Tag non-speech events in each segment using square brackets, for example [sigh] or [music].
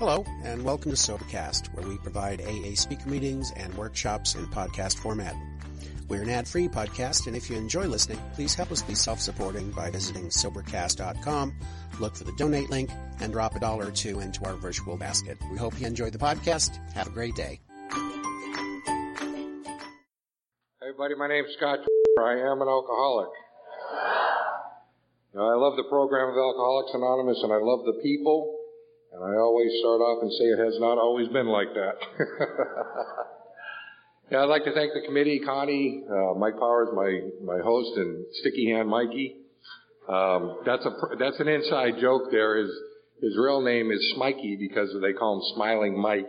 Hello, and welcome to Sobercast, where we provide AA speaker meetings and workshops in podcast format. We're an ad-free podcast, and if you enjoy listening, please help us be self-supporting by visiting Sobercast.com, look for the donate link, and drop a dollar or two into our virtual basket. We hope you enjoy the podcast. Have a great day. Hey everybody, my name's Scott. I am an alcoholic. I love the program of Alcoholics Anonymous and I love the people. And I always start off and say it has not always been like that. [laughs] yeah, I'd like to thank the committee, Connie, uh, Mike Powers, my, my host, and Sticky Hand Mikey. Um, that's a that's an inside joke. There is his real name is Smikey because they call him Smiling Mike.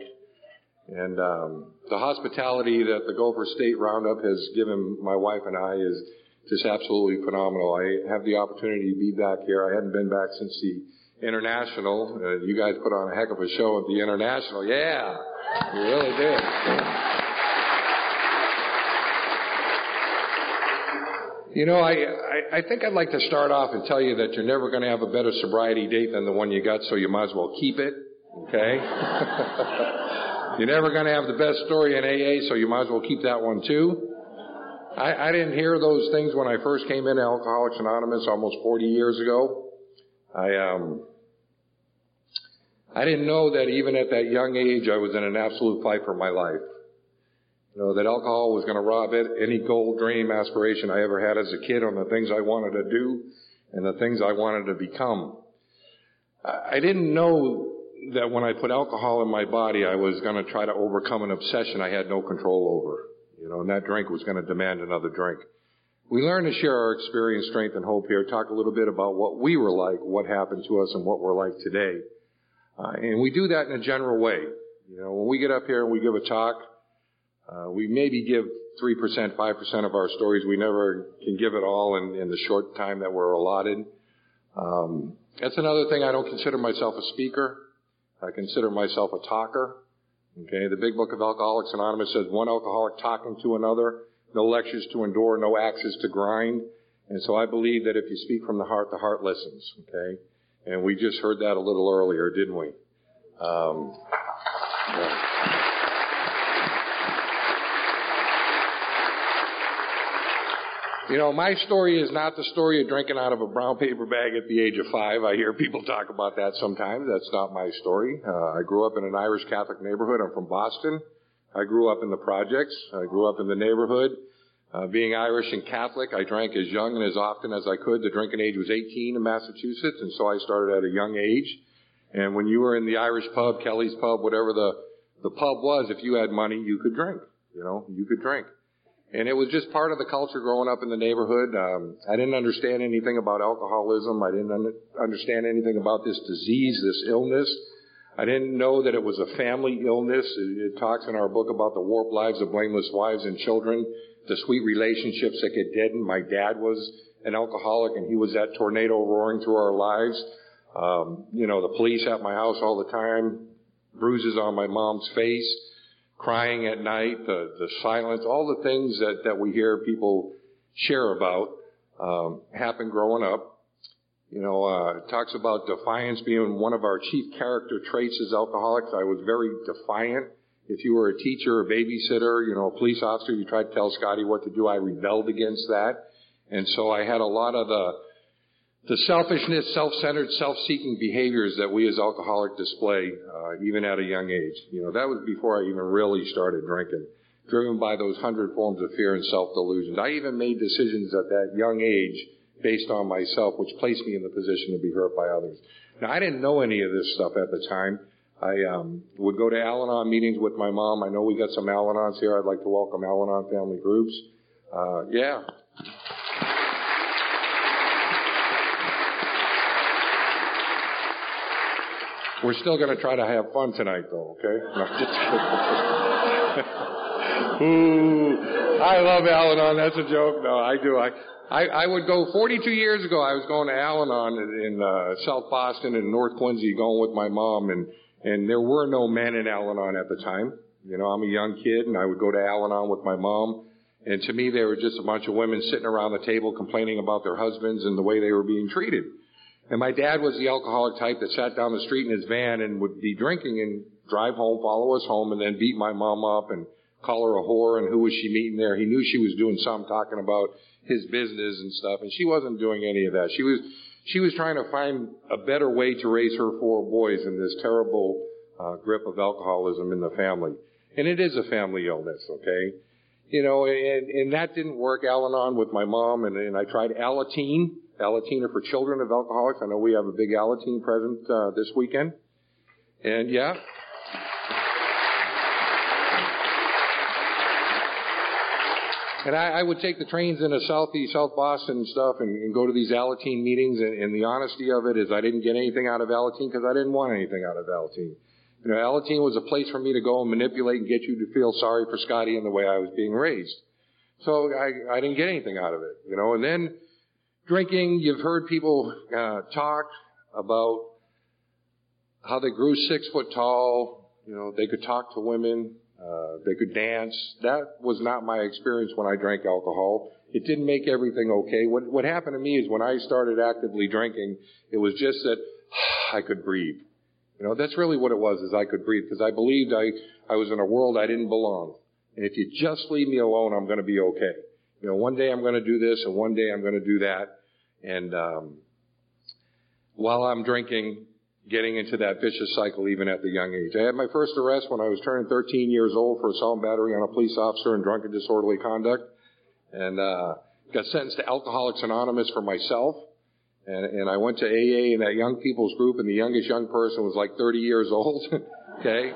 And um, the hospitality that the Gopher State Roundup has given my wife and I is just absolutely phenomenal. I have the opportunity to be back here. I hadn't been back since the International. Uh, you guys put on a heck of a show at the International. Yeah, you really did. You know, I, I, I think I'd like to start off and tell you that you're never going to have a better sobriety date than the one you got, so you might as well keep it. Okay? [laughs] you're never going to have the best story in AA, so you might as well keep that one too. I, I didn't hear those things when I first came into Alcoholics Anonymous almost 40 years ago. I um, I didn't know that even at that young age I was in an absolute fight for my life. You know, that alcohol was going to rob it, any goal, dream, aspiration I ever had as a kid on the things I wanted to do and the things I wanted to become. I didn't know that when I put alcohol in my body, I was going to try to overcome an obsession I had no control over. You know, and that drink was going to demand another drink. We learn to share our experience, strength, and hope here, talk a little bit about what we were like, what happened to us, and what we're like today. Uh, and we do that in a general way. You know, when we get up here and we give a talk, uh, we maybe give 3%, 5% of our stories. We never can give it all in, in the short time that we're allotted. Um, that's another thing. I don't consider myself a speaker. I consider myself a talker. Okay, the big book of Alcoholics Anonymous says one alcoholic talking to another, no lectures to endure, no axes to grind. And so I believe that if you speak from the heart, the heart listens. Okay, and we just heard that a little earlier, didn't we? Um, yeah. You know, my story is not the story of drinking out of a brown paper bag at the age of five. I hear people talk about that sometimes. That's not my story. Uh, I grew up in an Irish Catholic neighborhood. I'm from Boston. I grew up in the projects. I grew up in the neighborhood. Uh, being Irish and Catholic, I drank as young and as often as I could. The drinking age was 18 in Massachusetts, and so I started at a young age. And when you were in the Irish pub, Kelly's pub, whatever the the pub was, if you had money, you could drink. You know, you could drink. And it was just part of the culture growing up in the neighborhood. Um, I didn't understand anything about alcoholism. I didn't un- understand anything about this disease, this illness. I didn't know that it was a family illness. It, it talks in our book about the warped lives of blameless wives and children, the sweet relationships that get deadened. My dad was an alcoholic and he was that tornado roaring through our lives. Um, you know, the police at my house all the time, bruises on my mom's face crying at night, the, the silence, all the things that, that we hear people share about, um, happened growing up. You know, uh, it talks about defiance being one of our chief character traits as alcoholics. I was very defiant. If you were a teacher, a babysitter, you know, a police officer, you tried to tell Scotty what to do. I rebelled against that. And so I had a lot of the, the selfishness, self-centered, self-seeking behaviors that we as alcoholics display, uh, even at a young age. You know, that was before I even really started drinking, driven by those hundred forms of fear and self-delusions. I even made decisions at that young age based on myself, which placed me in the position to be hurt by others. Now, I didn't know any of this stuff at the time. I um, would go to Al-Anon meetings with my mom. I know we got some Al-Anons here. I'd like to welcome Al-Anon family groups. Uh, yeah. We're still going to try to have fun tonight, though. Okay? [laughs] No, [laughs] Ooh, I love Al-Anon. That's a joke. No, I do. I, I, I would go 42 years ago. I was going to Al-Anon in, in uh, South Boston and North Quincy, going with my mom, and and there were no men in Al-Anon at the time. You know, I'm a young kid, and I would go to Al-Anon with my mom. And to me, they were just a bunch of women sitting around the table complaining about their husbands and the way they were being treated. And my dad was the alcoholic type that sat down the street in his van and would be drinking and drive home, follow us home, and then beat my mom up and call her a whore and who was she meeting there. He knew she was doing something talking about his business and stuff, and she wasn't doing any of that. She was she was trying to find a better way to raise her four boys in this terrible uh, grip of alcoholism in the family. And it is a family illness, okay? You know, and, and that didn't work. Al-Anon with my mom, and, and I tried Alateen. Alateen are for children of alcoholics. I know we have a big Alateen present uh, this weekend. And yeah, And I, I would take the trains into southeast, South Boston and stuff and, and go to these Alateen meetings. And, and the honesty of it is I didn't get anything out of Alateen because I didn't want anything out of Alateen. You know, Alateen was a place for me to go and manipulate and get you to feel sorry for Scotty and the way I was being raised. So I, I didn't get anything out of it, you know. And then drinking, you've heard people uh, talk about how they grew six foot tall. You know, they could talk to women. Uh, they could dance. That was not my experience when I drank alcohol. It didn't make everything okay. What, what happened to me is when I started actively drinking, it was just that [sighs] I could breathe. You know, that's really what it was, is I could breathe, because I believed I, I was in a world I didn't belong. And if you just leave me alone, I'm going to be okay. You know, one day I'm going to do this, and one day I'm going to do that. And um, while I'm drinking, getting into that vicious cycle even at the young age. I had my first arrest when I was turning 13 years old for assault and battery on a police officer and drunken disorderly conduct, and uh, got sentenced to Alcoholics Anonymous for myself. And, and I went to AA in that young people's group, and the youngest young person was like 30 years old. [laughs] okay.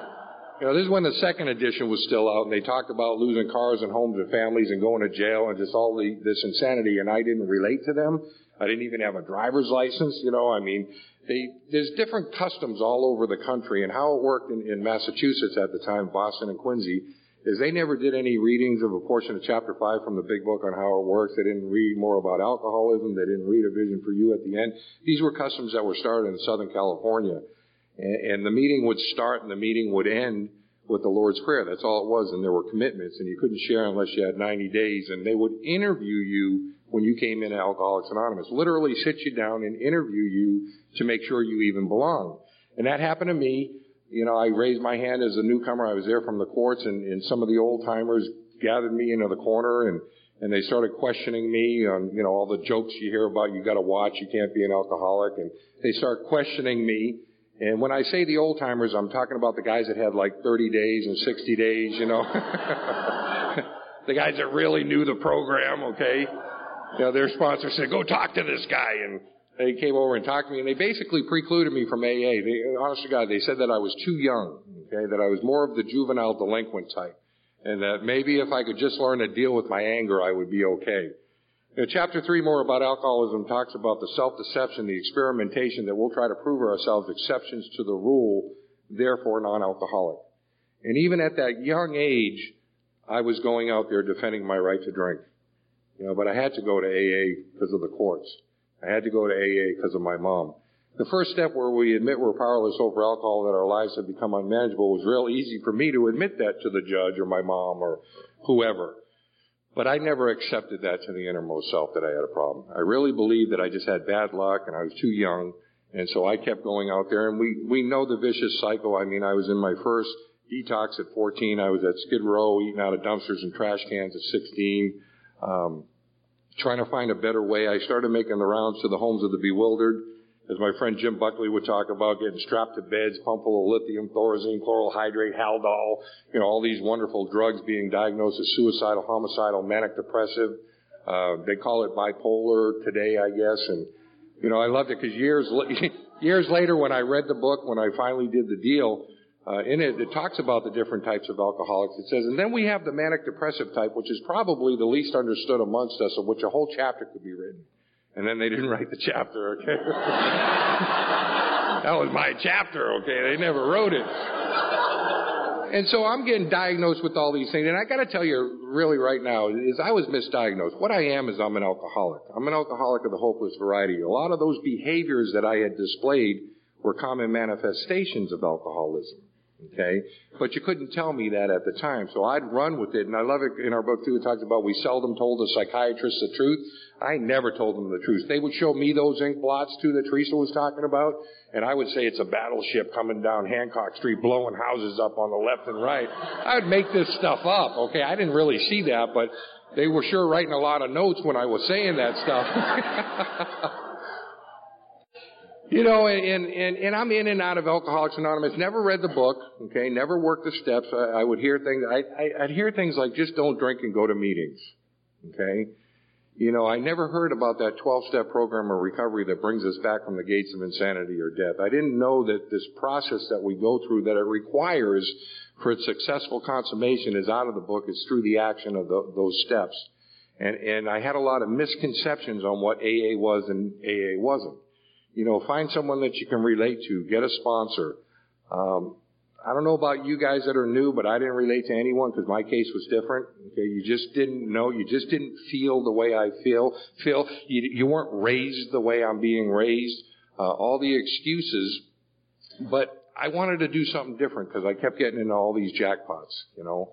You know, this is when the second edition was still out, and they talked about losing cars and homes and families and going to jail and just all the, this insanity, and I didn't relate to them. I didn't even have a driver's license, you know, I mean, they, there's different customs all over the country, and how it worked in, in Massachusetts at the time, Boston and Quincy, is they never did any readings of a portion of chapter 5 from the big book on how it works. They didn't read more about alcoholism. They didn't read a vision for you at the end. These were customs that were started in Southern California. And, and the meeting would start and the meeting would end with the Lord's Prayer. That's all it was. And there were commitments and you couldn't share unless you had 90 days. And they would interview you when you came in Alcoholics Anonymous. Literally sit you down and interview you to make sure you even belong. And that happened to me. You know, I raised my hand as a newcomer. I was there from the courts and, and some of the old timers gathered me into the corner and, and they started questioning me on, you know, all the jokes you hear about you gotta watch, you can't be an alcoholic. And they start questioning me. And when I say the old timers, I'm talking about the guys that had like 30 days and 60 days, you know. [laughs] the guys that really knew the program, okay. You know, their sponsor said, go talk to this guy. And they came over and talked to me and they basically precluded me from AA. They, honest to God, they said that I was too young, okay, that I was more of the juvenile delinquent type. And that maybe if I could just learn to deal with my anger, I would be okay. Know, chapter three more about alcoholism talks about the self-deception, the experimentation that we'll try to prove ourselves exceptions to the rule, therefore non-alcoholic. And even at that young age, I was going out there defending my right to drink. You know, but I had to go to AA because of the courts. I had to go to AA because of my mom. The first step where we admit we're powerless over alcohol, that our lives have become unmanageable, was real easy for me to admit that to the judge or my mom or whoever. But I never accepted that to the innermost self that I had a problem. I really believed that I just had bad luck and I was too young. And so I kept going out there and we, we know the vicious cycle. I mean, I was in my first detox at 14. I was at Skid Row eating out of dumpsters and trash cans at 16 um, trying to find a better way. I started making the rounds to the homes of the bewildered, as my friend Jim Buckley would talk about, getting strapped to beds, pumped full of lithium, thorazine, chloral hydrate, Haldol, you know, all these wonderful drugs being diagnosed as suicidal, homicidal, manic depressive. Uh, they call it bipolar today, I guess. And, you know, I loved it because years, [laughs] years later when I read the book, when I finally did the deal, uh, in it, it talks about the different types of alcoholics. It says, and then we have the manic depressive type, which is probably the least understood amongst us, of which a whole chapter could be written. And then they didn't [laughs] write the chapter, okay? that was my chapter, okay? They never wrote it. And so I'm getting diagnosed with all these things. And I gotta tell you really right now is I was misdiagnosed. What I am is I'm an alcoholic. I'm an alcoholic of the hopeless variety. A lot of those behaviors that I had displayed were common manifestations of alcoholism. Okay? But you couldn't tell me that at the time. So I'd run with it. And I love it in our book too. It talks about we seldom told the psychiatrists the truth. I never told them the truth. They would show me those ink blots too that Teresa was talking about. And I would say it's a battleship coming down Hancock Street blowing houses up on the left and right. I would make this stuff up. Okay? I didn't really see that, but they were sure writing a lot of notes when I was saying that stuff. [laughs] You know, and, and, and I'm in and out of Alcoholics Anonymous. Never read the book, okay? Never worked the steps. I, I would hear things, I, I, I'd hear things like just don't drink and go to meetings, okay? You know, I never heard about that 12-step program of recovery that brings us back from the gates of insanity or death. I didn't know that this process that we go through that it requires for its successful consummation is out of the book. It's through the action of the, those steps. And, and I had a lot of misconceptions on what AA was and AA wasn't. You know, find someone that you can relate to. Get a sponsor. Um, I don't know about you guys that are new, but I didn't relate to anyone because my case was different. Okay, you just didn't know. You just didn't feel the way I feel. Feel you, you weren't raised the way I'm being raised. Uh, all the excuses, but I wanted to do something different because I kept getting into all these jackpots. You know,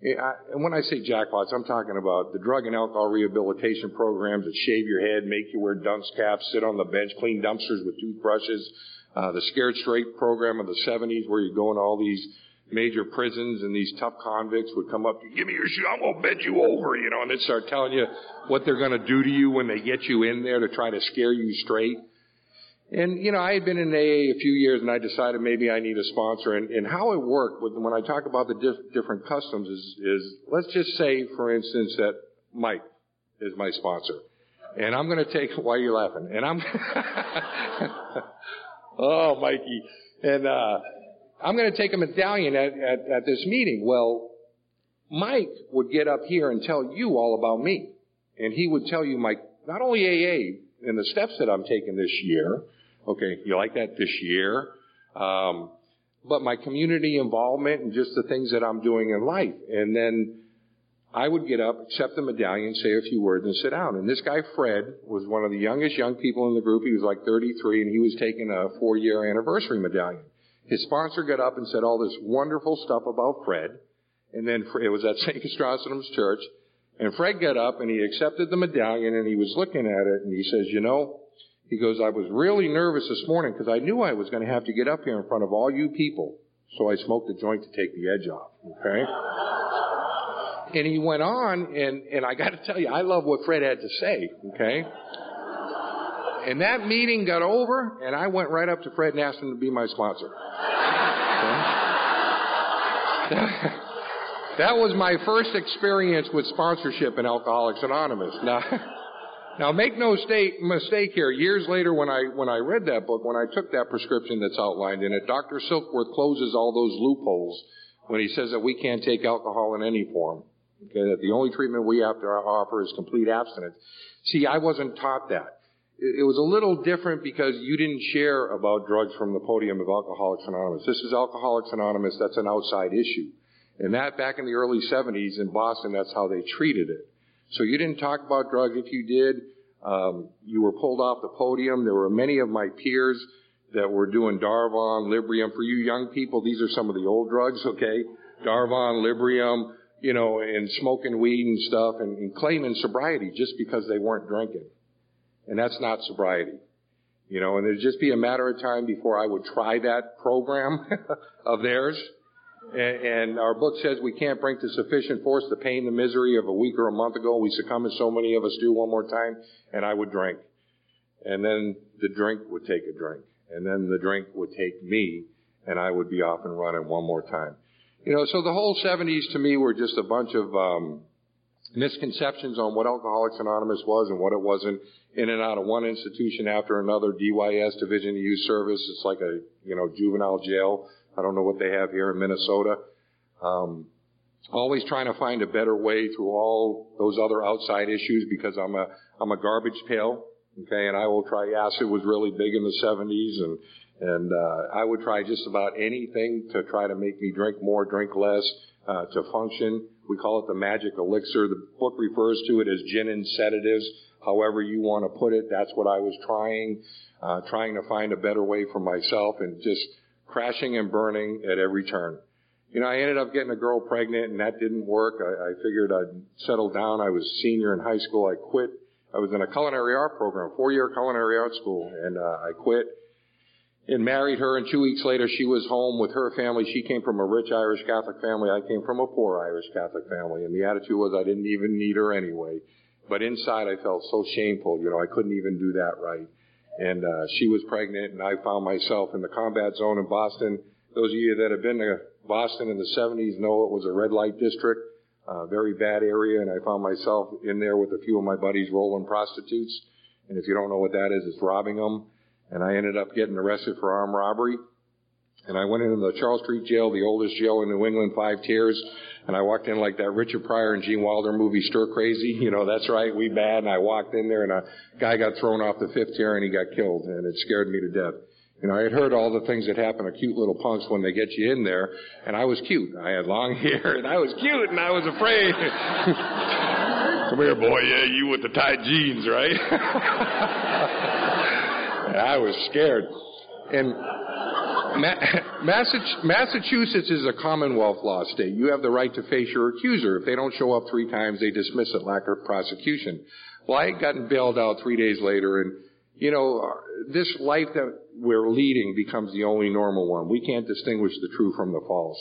and when I say jackpots, I'm talking about the drug and alcohol rehabilitation programs that shave your head, make you wear dunce caps, sit on the bench, clean dumpsters with toothbrushes. Uh, the Scared Straight program of the 70s where you go in all these major prisons and these tough convicts would come up to you, give me your shoe, I'm gonna bend you over, you know, and they'd start telling you what they're gonna do to you when they get you in there to try to scare you straight. And, you know, I had been in AA a few years and I decided maybe I need a sponsor. And, and how it worked with, when I talk about the diff, different customs is, is, let's just say, for instance, that Mike is my sponsor. And I'm going to take, why are you laughing? And I'm, [laughs] oh, Mikey. And, uh, I'm going to take a medallion at, at, at this meeting. Well, Mike would get up here and tell you all about me. And he would tell you my, not only AA, and the steps that I'm taking this year, Okay, you like that this year? Um, but my community involvement and just the things that I'm doing in life. And then I would get up, accept the medallion, say a few words, and sit down. And this guy, Fred, was one of the youngest young people in the group. He was like 33, and he was taking a four-year anniversary medallion. His sponsor got up and said all this wonderful stuff about Fred. And then it was at [laughs] St. Chrysostom's Church. And Fred got up and he accepted the medallion and he was looking at it and he says, you know, he goes, I was really nervous this morning because I knew I was going to have to get up here in front of all you people. So I smoked a joint to take the edge off. Okay? and he went on, and, and I got to tell you, I love what Fred had to say. Okay? And that meeting got over, and I went right up to Fred and asked him to be my sponsor. Okay? [laughs] that was my first experience with sponsorship in Alcoholics Anonymous. Now, [laughs] now make no mistake, mistake here. Years later when I, when I read that book, when I took that prescription that's outlined in it, Dr. Silkworth closes all those loopholes when he says that we can't take alcohol in any form. Okay, that the only treatment we have to offer is complete abstinence. See, I wasn't taught that. It, it was a little different because you didn't share about drugs from the podium of Alcoholics Anonymous. This is Alcoholics Anonymous. That's an outside issue. And that back in the early 70s in Boston, that's how they treated it. So you didn't talk about drugs. If you did, um, you were pulled off the podium. There were many of my peers that were doing Darvon, Librium. For you young people, these are some of the old drugs, okay? Darvon, Librium, you know, and smoking weed and stuff and, and claiming sobriety just because they weren't drinking. And that's not sobriety. You know, and it'd just be a matter of time before I would try that program [laughs] of theirs and, our book says we can't bring to sufficient force the pain, the misery of a week or a month ago. We succumb as so many of us do one more time, and I would drink. And then the drink would take a drink. And then the drink would take me, and I would be off and running one more time. You know, so the whole 70s to me were just a bunch of um, misconceptions on what Alcoholics Anonymous was and what it wasn't. In and out of one institution after another, DYS, Division of Youth Service. It's like a, you know, juvenile jail I don't know what they have here in Minnesota. Um, always trying to find a better way through all those other outside issues because I'm a I'm a garbage pail. Okay, and I will try. Acid was really big in the 70s, and and uh, I would try just about anything to try to make me drink more, drink less, uh, to function. We call it the magic elixir. The book refers to it as gin and sedatives. However you want to put it, that's what I was trying, uh, trying to find a better way for myself and just crashing and burning at every turn. You know, I ended up getting a girl pregnant and that didn't work. I, I figured I'd settle down. I was senior in high school. I quit. I was in a culinary art program, four year culinary art school, and uh, I quit and married her. And two weeks later, she was home with her family. She came from a rich Irish Catholic family. I came from a poor Irish Catholic family. And the attitude was I didn't even need her anyway. But inside, I felt so shameful. You know, I couldn't even do that right. And uh, she was pregnant, and I found myself in the combat zone in Boston. Those of you that have been to Boston in the 70s know it was a red light district, a very bad area, and I found myself in there with a few of my buddies rolling prostitutes. And if you don't know what that is, it's robbing them and I ended up getting arrested for armed robbery. And I went into the Charles Street Jail, the oldest jail in New England, five tiers. And I walked in like that Richard Pryor and Gene Wilder movie, Stir Crazy. You know, that's right, we bad. And I walked in there and a guy got thrown off the fifth tier and he got killed. And it scared me to death. You know, I had heard all the things that happen to cute little punks when they get you in there. And I was cute. I had long [laughs] hair and I was cute and I was afraid. [laughs] Come here, boy. Yeah, you with the tight jeans, right? and [laughs] I was scared. And [laughs] Massachusetts is a Commonwealth law state. You have the right to face your accuser. If they don't show up three times, they dismiss it, lack of prosecution. Well, I had gotten bailed out three days later, and you know, this life that we're leading becomes the only normal one. We can't distinguish the true from the false.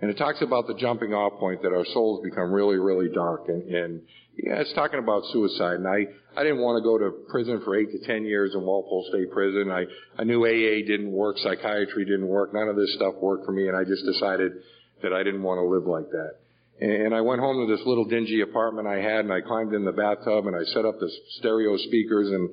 And it talks about the jumping off point that our souls become really, really dark. And, and yeah, it's talking about suicide. And I, I didn't want to go to prison for eight to ten years in Walpole State Prison. I, I knew AA didn't work, psychiatry didn't work, none of this stuff worked for me, and I just decided that I didn't want to live like that. And I went home to this little dingy apartment I had, and I climbed in the bathtub, and I set up the stereo speakers, and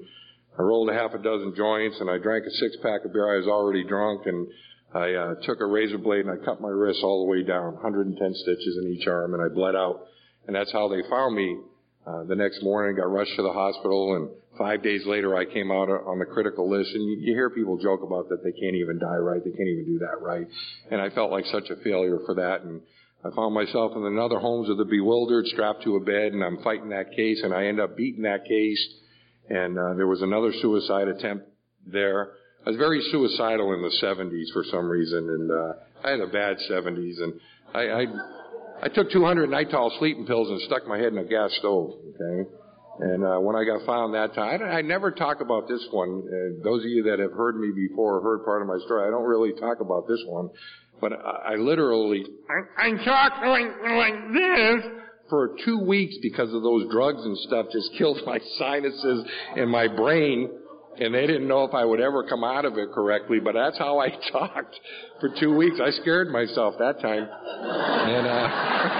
I rolled a half a dozen joints, and I drank a six pack of beer. I was already drunk, and I uh, took a razor blade and I cut my wrist all the way down, 110 stitches in each arm, and I bled out. And that's how they found me uh, the next morning, got rushed to the hospital, and five days later, I came out on the critical list. And you, you hear people joke about that they can't even die right, they can't even do that right. And I felt like such a failure for that. And I found myself in another homes of the bewildered, strapped to a bed, and I'm fighting that case, and I end up beating that case. And uh, there was another suicide attempt there. I was very suicidal in the 70s for some reason, and uh, I had a bad 70s, and I, I I took 200 Nytol sleeping pills and stuck my head in a gas stove. Okay. And uh, when I got found that time, I, I never talk about this one. Uh, those of you that have heard me before, heard part of my story, I don't really talk about this one. But I, I literally, I, I talk like, like this for two weeks because of those drugs and stuff just [laughs] killed my sinuses and my brain and they didn't know if I would ever come out of it correctly, but that's how I [laughs] talked for two weeks. I scared myself that time. And, uh,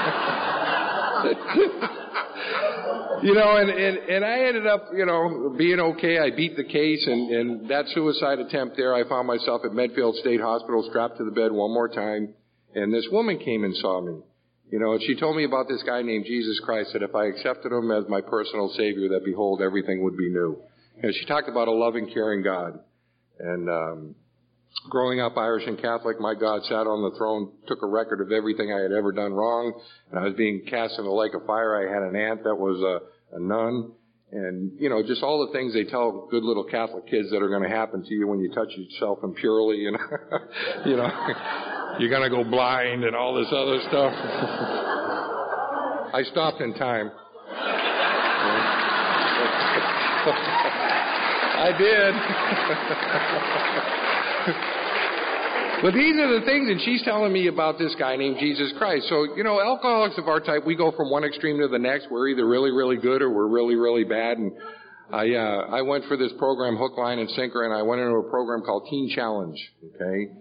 [laughs] you know, and, and, and I ended up, you know, being okay. I beat the case and, and that suicide attempt there, I found myself at Medfield State Hospital strapped to the bed one more time. And this woman came and saw me. You know, and she told me about this guy named Jesus Christ that if I accepted him as my personal savior, that behold, everything would be new. And she talked about a loving, caring God. And um, growing up Irish and Catholic, my God sat on the throne, took a record of everything I had ever done wrong, and I was being cast in the lake of fire. I had an aunt that was a, a nun, and you know, just all the things they tell good little Catholic kids that are going to happen to you when you touch yourself impurely, know, [laughs] you know, you're going to go blind and all this other stuff. [laughs] I stopped in time. [laughs] I did. but these are the things, and she's telling me about this guy named Jesus Christ. So, you know, alcoholics of our type, we go from one extreme to the next. We're either really, really good or we're really, really bad. And I, uh, I went for this program, hook, line, and sinker, and I went into a program called Teen Challenge. Okay.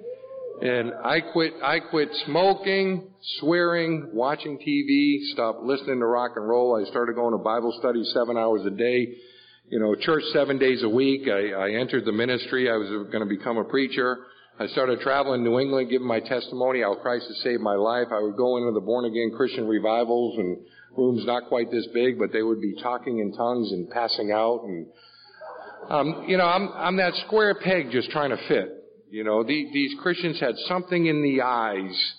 And I quit, I quit smoking, swearing, watching TV, stopped listening to rock and roll. I started going to Bible study seven hours a day you know, church seven days a week. I, I entered the ministry. I was going to become a preacher. I started traveling New England, giving my testimony how Christ has saved my life. I would go into the born again Christian revivals and rooms not quite this big, but they would be talking in tongues and passing out. And, um, you know, I'm, I'm that square peg just trying to fit. You know, the, these Christians had something in the eyes,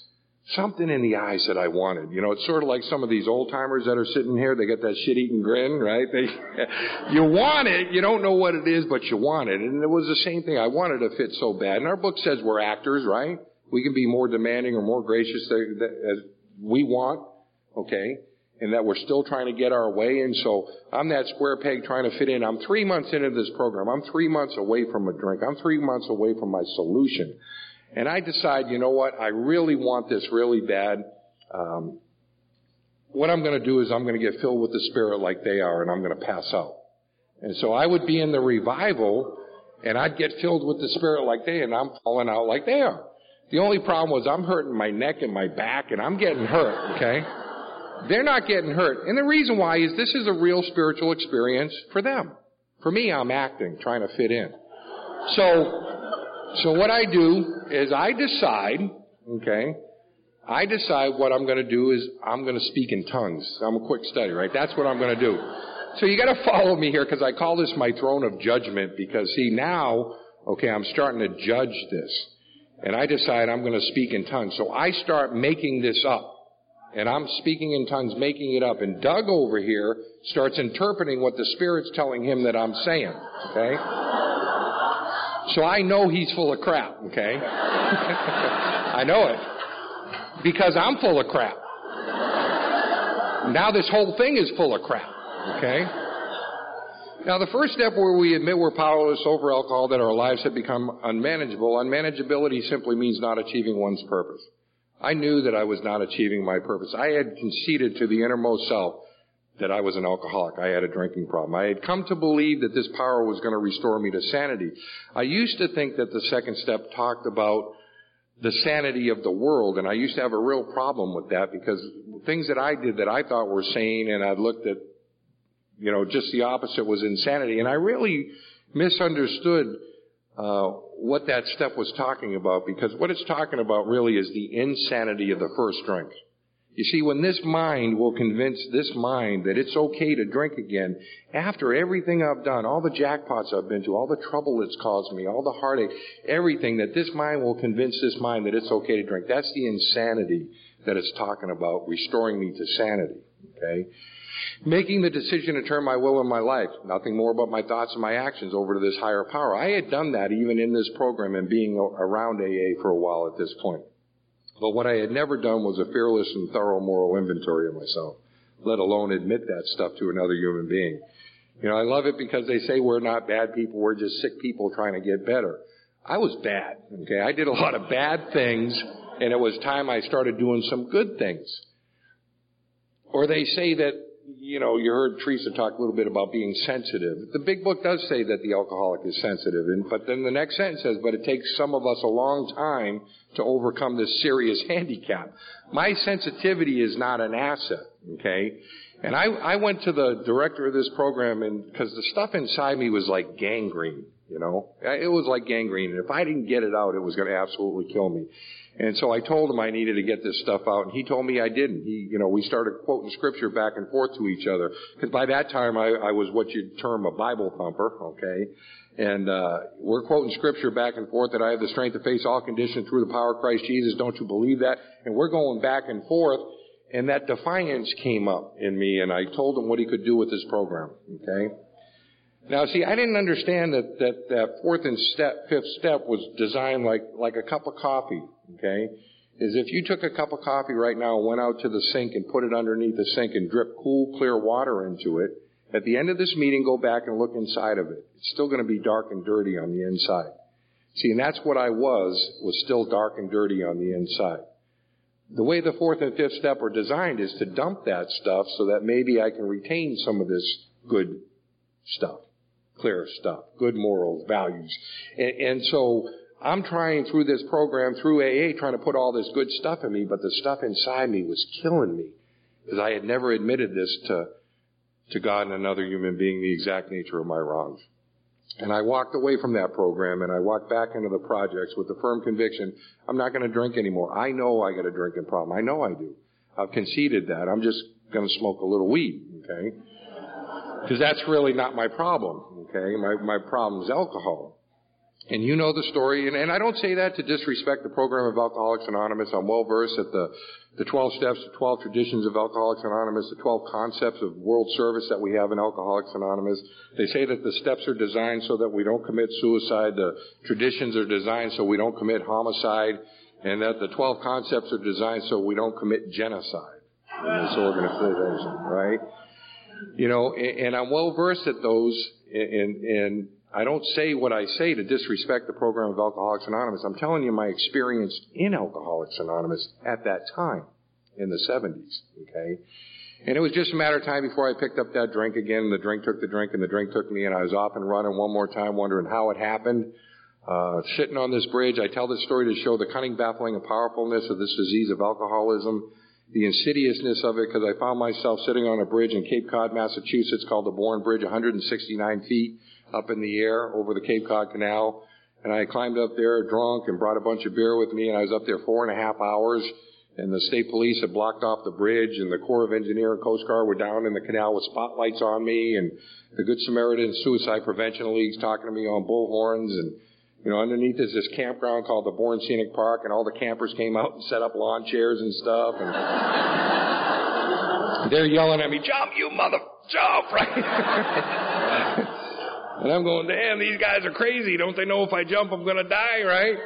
something in the eyes that I wanted. You know, it's sort of like some of these old timers that are sitting here. They got that shit eating grin, right? They, [laughs] you want it. You don't know what it is, but you want it. And it was the same thing. I wanted to fit so bad. And our book says we're actors, right? We can be more demanding or more gracious as we want. Okay. And that we're still trying to get our way. And so I'm that square peg trying to fit in. I'm three months into this program. I'm three months away from a drink. I'm three months away from my solution. And I decide, you know what, I really want this really bad. Um, what I'm going to do is I'm going to get filled with the Spirit like they are, and I'm going to pass out. And so I would be in the revival, and I'd get filled with the Spirit like they, and I'm falling out like they are. The only problem was I'm hurting my neck and my back, and I'm getting hurt, okay? They're not getting hurt. And the reason why is this is a real spiritual experience for them. For me, I'm acting, trying to fit in. So, so what I do is I decide, okay, I decide what I'm going to do is I'm going to speak in tongues. I'm a quick study, right? That's what I'm going to do. So you got to [laughs] follow me here because I call this my throne of judgment because see now, okay, I'm starting to judge this. And I decide I'm going to speak in tongues. So I start making this up. And I'm speaking in tongues, making it up. And Doug over here starts interpreting what the Spirit's telling him that I'm saying. Okay? So I know he's full of crap, okay? [laughs] I know it. Because I'm full of crap. Now this whole thing is full of crap, okay? Now the first step where we admit we're powerless over alcohol, that our lives have become unmanageable, unmanageability simply means not achieving one's purpose. I knew that I was not achieving my purpose. I had conceded to the innermost self that I was an alcoholic. I had a drinking problem. I had come to believe that this power was going to restore me to sanity. I used to think that the second step talked about the sanity of the world, and I used to have a real problem with that because things that I did that I thought were sane, and I'd looked at, you know, just the opposite was insanity, and I really misunderstood uh, what that step was talking about because what it's talking about really is the insanity of the first drink. You see, when this mind will convince this mind that it's okay to drink again, after everything I've done, all the jackpots I've been to, all the trouble it's caused me, all the heartache, everything, that this mind will convince this mind that it's okay to drink. That's the insanity that it's talking about, restoring me to sanity. Okay? Making the decision to turn my will and my life, nothing more but my thoughts and my actions over to this higher power. I had done that even in this program and being around AA for a while at this point. But what I had never done was a fearless and thorough moral inventory of myself, let alone admit that stuff to another human being. You know, I love it because they say we're not bad people, we're just sick people trying to get better. I was bad, okay? I did a lot of bad things, and it was time I started doing some good things. Or they say that you know, you heard Teresa talk a little bit about being sensitive. The big book does say that the alcoholic is sensitive, and, but then the next sentence says, but it takes some of us a long time to overcome this serious [laughs] handicap. My sensitivity is not an asset, okay? And I, I went to the director of this program and, cause the stuff inside me was like gangrene, you know? It was like gangrene, and if I didn't get it out, it was gonna absolutely kill me. And so I told him I needed to get this stuff out, and he told me I didn't. He, you know, we started quoting scripture back and forth to each other, because by that time I, I was what you'd term a Bible thumper, okay? And uh, we're quoting scripture back and forth that I have the strength to face all conditions through the power of Christ Jesus. Don't you believe that? And we're going back and forth, and that defiance came up in me, and I told him what he could do with this program, okay? Now, see, I didn't understand that, that that fourth and step, fifth step was designed like, like a cup of coffee, okay? Is if you took a cup of coffee right now and went out to the sink and put it underneath the sink and dripped cool, clear water into it, at the end of this meeting, go back and look inside of it. It's still going to be dark and dirty on the inside. See, and that's what I was, was still dark and dirty on the inside. The way the fourth and fifth step are designed is to dump that stuff so that maybe I can retain some of this good stuff clear stuff, good morals, values. And, and so I'm trying through this program, through AA, trying to put all this good stuff in me, but the stuff inside me was killing me because I had never admitted this to, to God and another human being, the exact nature of my wrongs. And I walked away from that program and I walked back into the projects with the firm conviction, I'm not going to drink anymore. I know I got a drinking problem. I know I do. I've conceded that. I'm just going to smoke a little weed, okay? Because that's really not my problem. Okay, my my problem is alcohol. And you know the story, and, and I don't say that to disrespect the program of Alcoholics Anonymous. I'm well versed at the, the 12 steps, the 12 traditions of Alcoholics Anonymous, the 12 concepts of world service that we have in Alcoholics Anonymous. They say that the steps are designed so that we don't commit suicide. The traditions are designed so we don't commit homicide. And that the 12 concepts are designed so we don't commit genocide in this organization, right? You know, and, I'm well versed at those, and, and I don't say what I say to disrespect the program of Alcoholics Anonymous. I'm telling you my experience in Alcoholics Anonymous at that time in the 70s, okay? And it was just a matter of time before I picked up that drink again. The drink took the drink and the drink took me and I was off and running one more time wondering how it happened. Uh, sitting on this bridge, I tell this story to show the cunning, baffling, and powerfulness of this disease of alcoholism, the insidiousness of it, because I found myself sitting on a bridge in Cape Cod, Massachusetts called the Bourne Bridge, 169 feet up in the air over the Cape Cod Canal. And I climbed up there drunk and brought a bunch of beer with me and I was up there four and a half hours and the state police had blocked off the bridge and the Corps of Engineer and Coast Guard were down in the canal with spotlights on me and the Good Samaritan Suicide Prevention League's talking to me on bullhorns and you know, underneath is this campground called the Bourne Scenic Park and all the campers came out and set up lawn chairs and stuff and [laughs] they're yelling at me, jump you mother, jump, right? [laughs] And I'm going, damn, these guys are crazy. Don't they know if I jump, I'm going to die, right?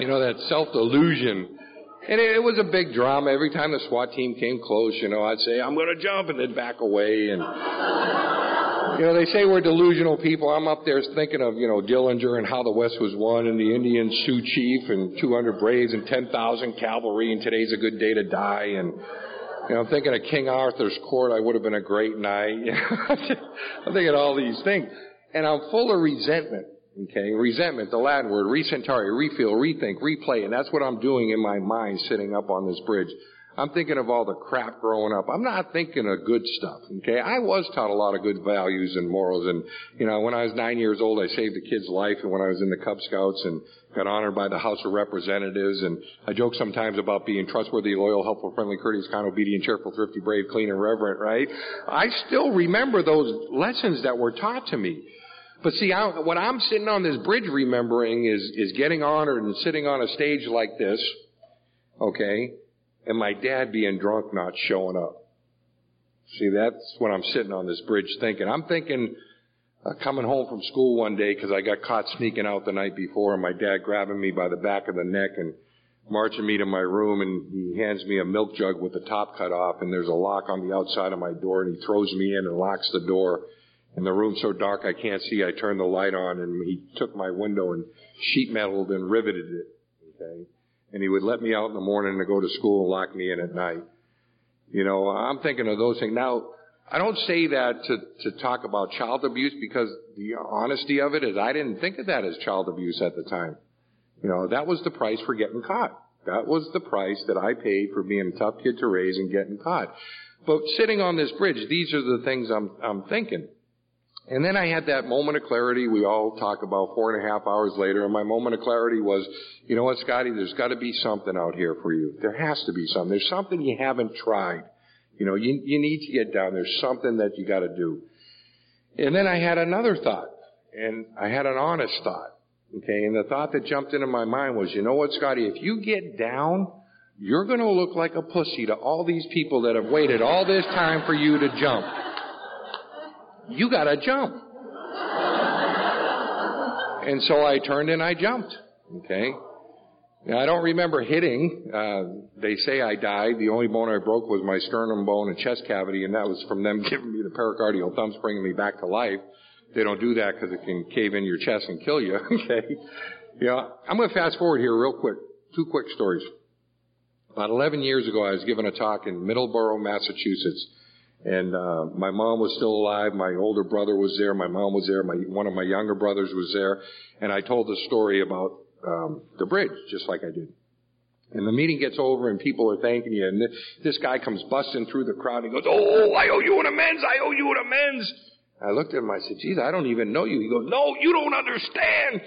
You know, that self-delusion. And it, it was a big drama. Every time the SWAT team came close, you know, I'd say, I'm going to jump, and they'd back away. And, you know, they say we're delusional people. I'm up there thinking of, you know, Dillinger and how the West was won, and the Indian Sioux chief, and 200 Braves, and 10,000 cavalry, and today's a good day to die. And, you know, I'm thinking of King Arthur's court. I would have been a great knight. [laughs] I'm thinking of all these things and I'm full of resentment. Okay, resentment, the Latin word, resentare, refill, rethink, replay, and that's what I'm doing in my mind sitting up on this bridge. I'm thinking of all the crap growing up. I'm not thinking of good stuff. Okay, I was taught a lot of good values and morals, and you know, when I was nine years old, I saved a kid's life, and when I was in the Cub Scouts and got honored by the House of Representatives, and I joke sometimes about being trustworthy, loyal, helpful, friendly, courteous, kind, obedient, cheerful, thrifty, brave, clean, and reverent. Right? I still remember those lessons that were taught to me. But see, I, what I'm sitting on this bridge remembering is, is getting honored and sitting on a stage like this, okay, and my dad being drunk not showing up. See, that's when I'm sitting on this bridge thinking. I'm thinking, uh, coming home from school one day because I got caught sneaking out the night before and my dad grabbing me by the back of the neck and marching me to my room and he hands me a milk jug with the top cut off and there's a lock on the outside of my door and he throws me in and locks the door and the room's so dark I can't see. I turned the light on and he took my window and sheet metaled and riveted it. Okay. And he would let me out in the morning to go to school and lock me in at night. You know, I'm thinking of those things. Now, I don't say that to, to talk about child abuse because the honesty of it is I didn't think of that as child abuse at the time. You know, that was the price for getting caught. That was the price that I paid for being a tough kid to raise and getting caught. But sitting on this bridge, these are the things I'm, I'm thinking. And then I had that moment of clarity we all talk about four and a half hours later, and my moment of clarity was, you know what, Scotty, there's got to be something out here for you. There has to be something. There's something you haven't tried. You know, you, you need to get down. There's something that you got to do. And then I had another thought, and I had an honest thought. Okay, and the thought that jumped into my mind was, you know what, Scotty, if you get down, you're going to look like a pussy to all these people that have waited all this time for you to jump you gotta jump. and so I turned and I jumped. Okay. Now, I don't remember hitting. Uh, they say I died. The only bone I broke was my sternum bone and chest cavity, and that was from them [laughs] giving me the pericardial thumps, bringing me back to life. They don't do that because it can cave in your chest and kill you. [laughs] okay. Yeah. I'm going to fast forward here real quick. Two quick stories. About 11 years ago, I was given a talk in Middleborough, Massachusetts and uh, my mom was still alive. My older brother was there. My mom was there. My one of my younger brothers was there, and I told the story about um, the bridge, just like I did. And the meeting gets over, and people are thanking you. And this guy comes busting through the crowd. And he goes, "Oh, I owe you an amends. I owe you an amends." I looked at him. I said, "Geez, I don't even know you." He goes, "No, you don't understand."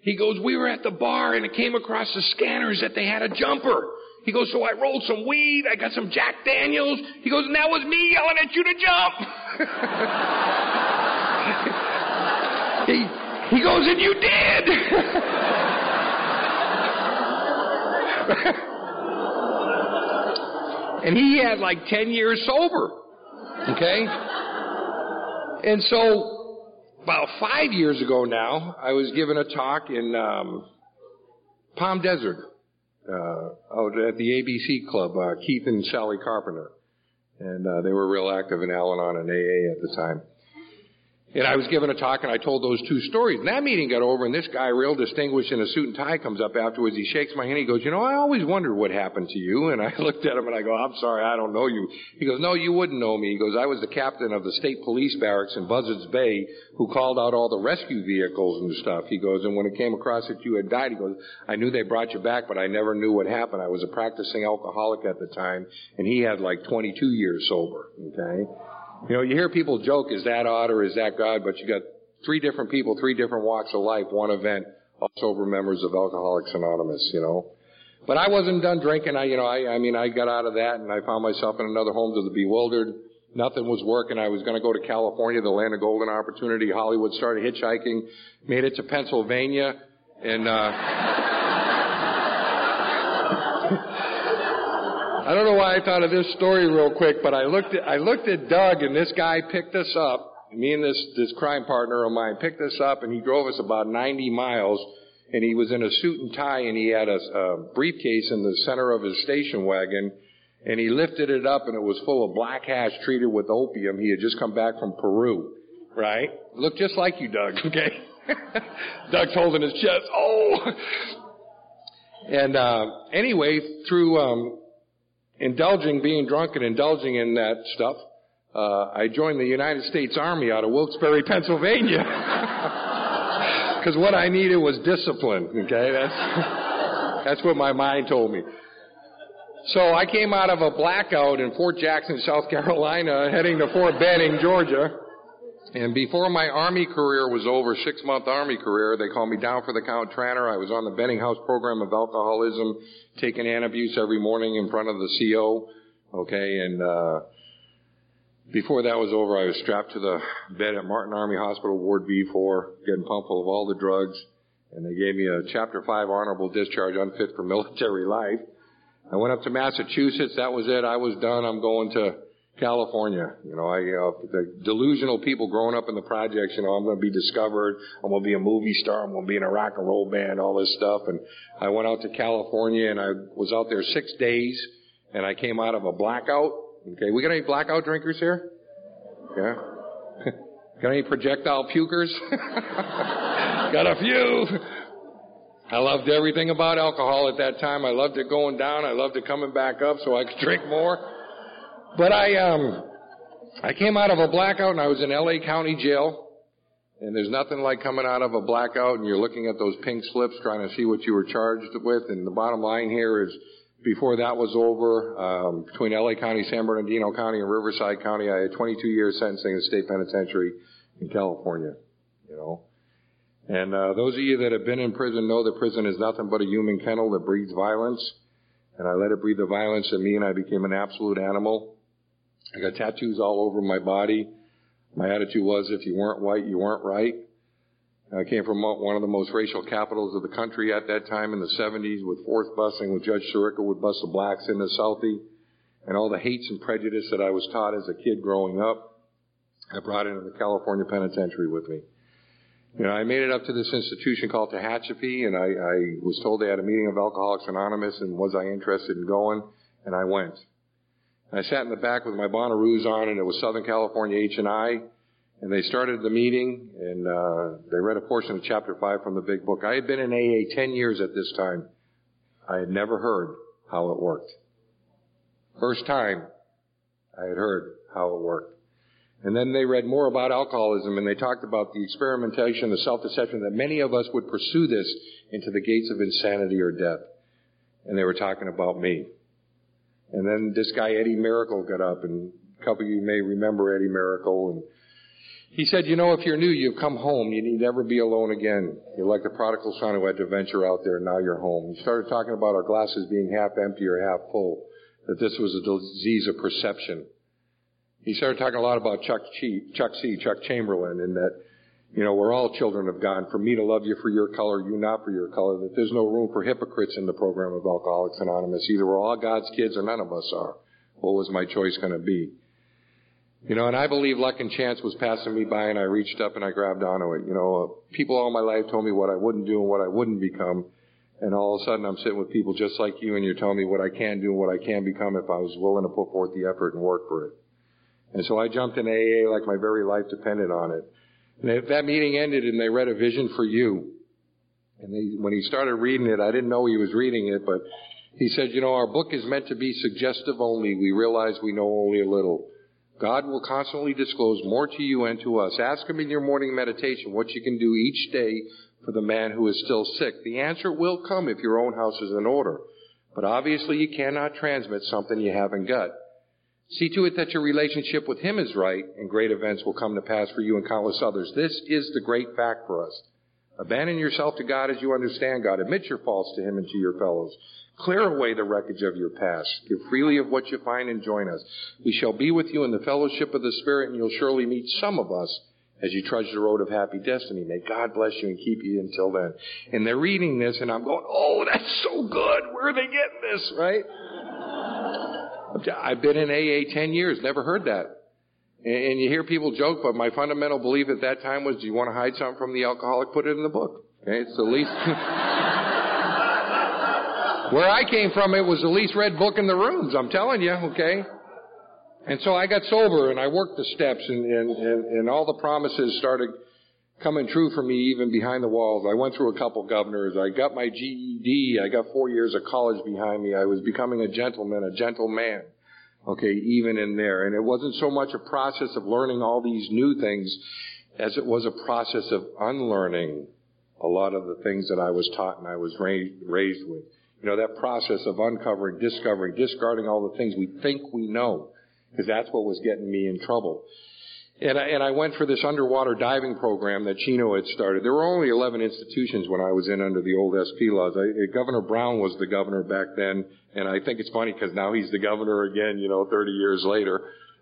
He goes, "We were at the bar, and it came across the scanners that they had a jumper." He goes, so I rolled some weed, I got some Jack Daniels. He goes, and that was me yelling at you to jump. [laughs] he, He goes, and you did! [laughs] and he had like 10 years sober. Okay? And so, about five years ago now, I was given a talk in um, Palm Desert, out at the ABC Club, uh, Keith and Sally Carpenter. And uh, they were real active in Al Anon and AA at the time. And I was given a talk and I told those two stories. And that meeting got over and this guy, real distinguished in a suit and tie, comes up afterwards. He shakes my hand. He goes, you know, I always wondered what happened to you. And I [laughs] looked at him and I go, I'm sorry, I don't know you. He goes, no, you wouldn't know me. He goes, I was the captain of the state police barracks in Buzzards Bay who called out all the rescue vehicles and stuff. He goes, and when it came across that you had died, he goes, I knew they brought you back, but I never knew what happened. I was a practicing alcoholic at the time and he had like 22 years sober. Okay. You know, you hear people joke, is that odd or is that God? But you got three different people, three different walks of life, one event, all sober members of Alcoholics Anonymous, you know. But I wasn't done drinking. I, you know, I, I mean, I got out of that and I found myself in another home to the bewildered. Nothing was working. I was going to go to California, the land of golden opportunity. Hollywood started hitchhiking, made it to Pennsylvania, and, uh, [laughs] I don't know why I thought of this story real quick, but I looked at, I looked at Doug and this guy picked us up me and this, this crime partner of mine picked us up and he drove us about 90 miles and he was in a suit and tie and he had a, a briefcase in the center of his station wagon and he lifted it up and it was full of black hash treated with opium. He had just come back from Peru, right? Looked just like you, Doug, okay? [laughs] Doug's holding his chest. Oh! And, uh, anyway, through, um, indulging, being drunk and indulging in that stuff, uh, I joined the United States Army out of Wilkes-Barre, Pennsylvania. [laughs] Because what I needed was discipline. Okay, that's [laughs] that's what my mind told me. So I came out of a blackout in Fort Jackson, South Carolina, heading to Fort Benning, Georgia. And before my Army career was over, six month Army career, they called me down for the count Tranter. I was on the Benning House program of alcoholism, taking antabuse every morning in front of the CO. Okay, and, uh, before that was over, I was strapped to the bed at Martin Army Hospital, Ward B4, getting pumped full of all the drugs, and they gave me a Chapter 5 honorable discharge, unfit for military [laughs] life. I went up to Massachusetts. That was it. I was done. I'm going to California. You know, I, uh, the delusional people growing up in the projects, you know, I'm going to be discovered. I'm going to be a movie star. I'm going to be in a rock and roll band, all this stuff. And I went out to California and I was out there six days and I came out of a blackout Okay, we got any blackout drinkers here? Yeah. [laughs] got any projectile pukers? [laughs] got a few. I loved everything about alcohol at that time. I loved it going down. I loved it coming back up so I could drink more. But I, um, I came out of a blackout and I was in LA County Jail. And there's nothing like coming out of a blackout and you're looking at those pink slips trying to see what you were charged with. And the bottom line here is before that was over, um, between LA County, San Bernardino County, and Riverside County, I had 22 years sentencing in the state penitentiary in California. You know, and uh, those of you that have been in prison know that prison is nothing but a human kennel that breeds violence. And I let it breed the violence in me, and I became an absolute animal. I got tattoos all over my body. My attitude was, if you weren't white, you weren't right. I came from one of the most racial capitals of the country at that time in the 70s with fourth busing with Judge Sirica would bust the blacks in the Southie and all the hates and prejudice that I was taught as a kid growing up. I brought into the California penitentiary with me. You know, I made it up to this institution called Tehachapi and I, I was told they had a meeting of Alcoholics Anonymous and was I interested in going and I went. I sat in the back with my Bonnaroos on and it was Southern California H&I and they started the meeting and uh, they read a portion of chapter 5 from the big book. I had been in AA 10 years at this time. I had never heard how it worked. First time I had heard how it worked. And then they read more about alcoholism and they talked about the experimentation, the self-deception that many of us would pursue this into the gates of insanity or death. And they were talking about me. And then this guy Eddie Miracle got up and a couple of you may remember Eddie Miracle and he said, you know, if you're new, you've come home. You need never be alone again. You're like the prodigal son who had to venture out there and now you're home. He started talking about our glasses being half empty or half full, that this was a disease of perception. He started talking a lot about Chuck, Chuck C., Chuck Chamberlain, and that You know, we're all children of God. For me to love you for your color, you not for your color, that there's no room for hypocrites in the program of Alcoholics Anonymous. Either we're all God's kids or none of us are. What was my choice going to be? You know, and I believe luck and chance was passing me by and I reached up and I grabbed onto it. You know, people all my life told me what I wouldn't do and what I wouldn't become. And all of a sudden I'm sitting with people just like you and you're telling me what I can do and what I can become if I was willing to put forth the effort and work for it. And so I jumped in AA like my very life depended on it. And that meeting ended and they read a vision for you. And they, when he started reading it, I didn't know he was reading it, but he said, you know, our book is meant to be suggestive only. We realize we know only a little. God will constantly disclose more to you and to us. Ask him in your morning meditation what you can do each day for the man who is still sick. The answer will come if your own house is in order. But obviously you cannot transmit something you haven't got. See to it that your relationship with Him is right, and great events will come to pass for you and countless others. This is the great fact for us. Abandon yourself to God as you understand God. Admit your faults to Him and to your fellows. Clear away the wreckage of your past. Give freely of what you find and join us. We shall be with you in the fellowship of the Spirit, and you'll surely meet some of us as you trudge the road of happy destiny. May God bless you and keep you until then. And they're reading this, and I'm going, oh, that's so good. Where are they getting this, right? I've been in AA 10 years, never heard that. And you hear people joke, but my fundamental belief at that time was, do you want to hide something from the alcoholic? Put it in the book. Okay, it's the least. [laughs] Where I came from, it was the least read book in the rooms. I'm telling you, okay. And so I got sober and I worked the steps and, and, and, and all the promises started coming true for me even behind the walls. I went through a couple governors. I got my GED. I got four years of college behind me. I was becoming a gentleman, a gentleman. Okay, even in there. And it wasn't so much a process of learning all these new things as it was a process of unlearning a lot of the things that I was taught and I was raised, raised with. You know, that process of uncovering, discovering, discarding all the things we think we know. Because that's what was getting me in trouble. And I, and I went for this underwater diving program that Chino had started. There were only 11 institutions when I was in under the old SP laws. I, uh, governor Brown was the governor back then, and I think it's funny because now he's the governor again, you know, 30 years later,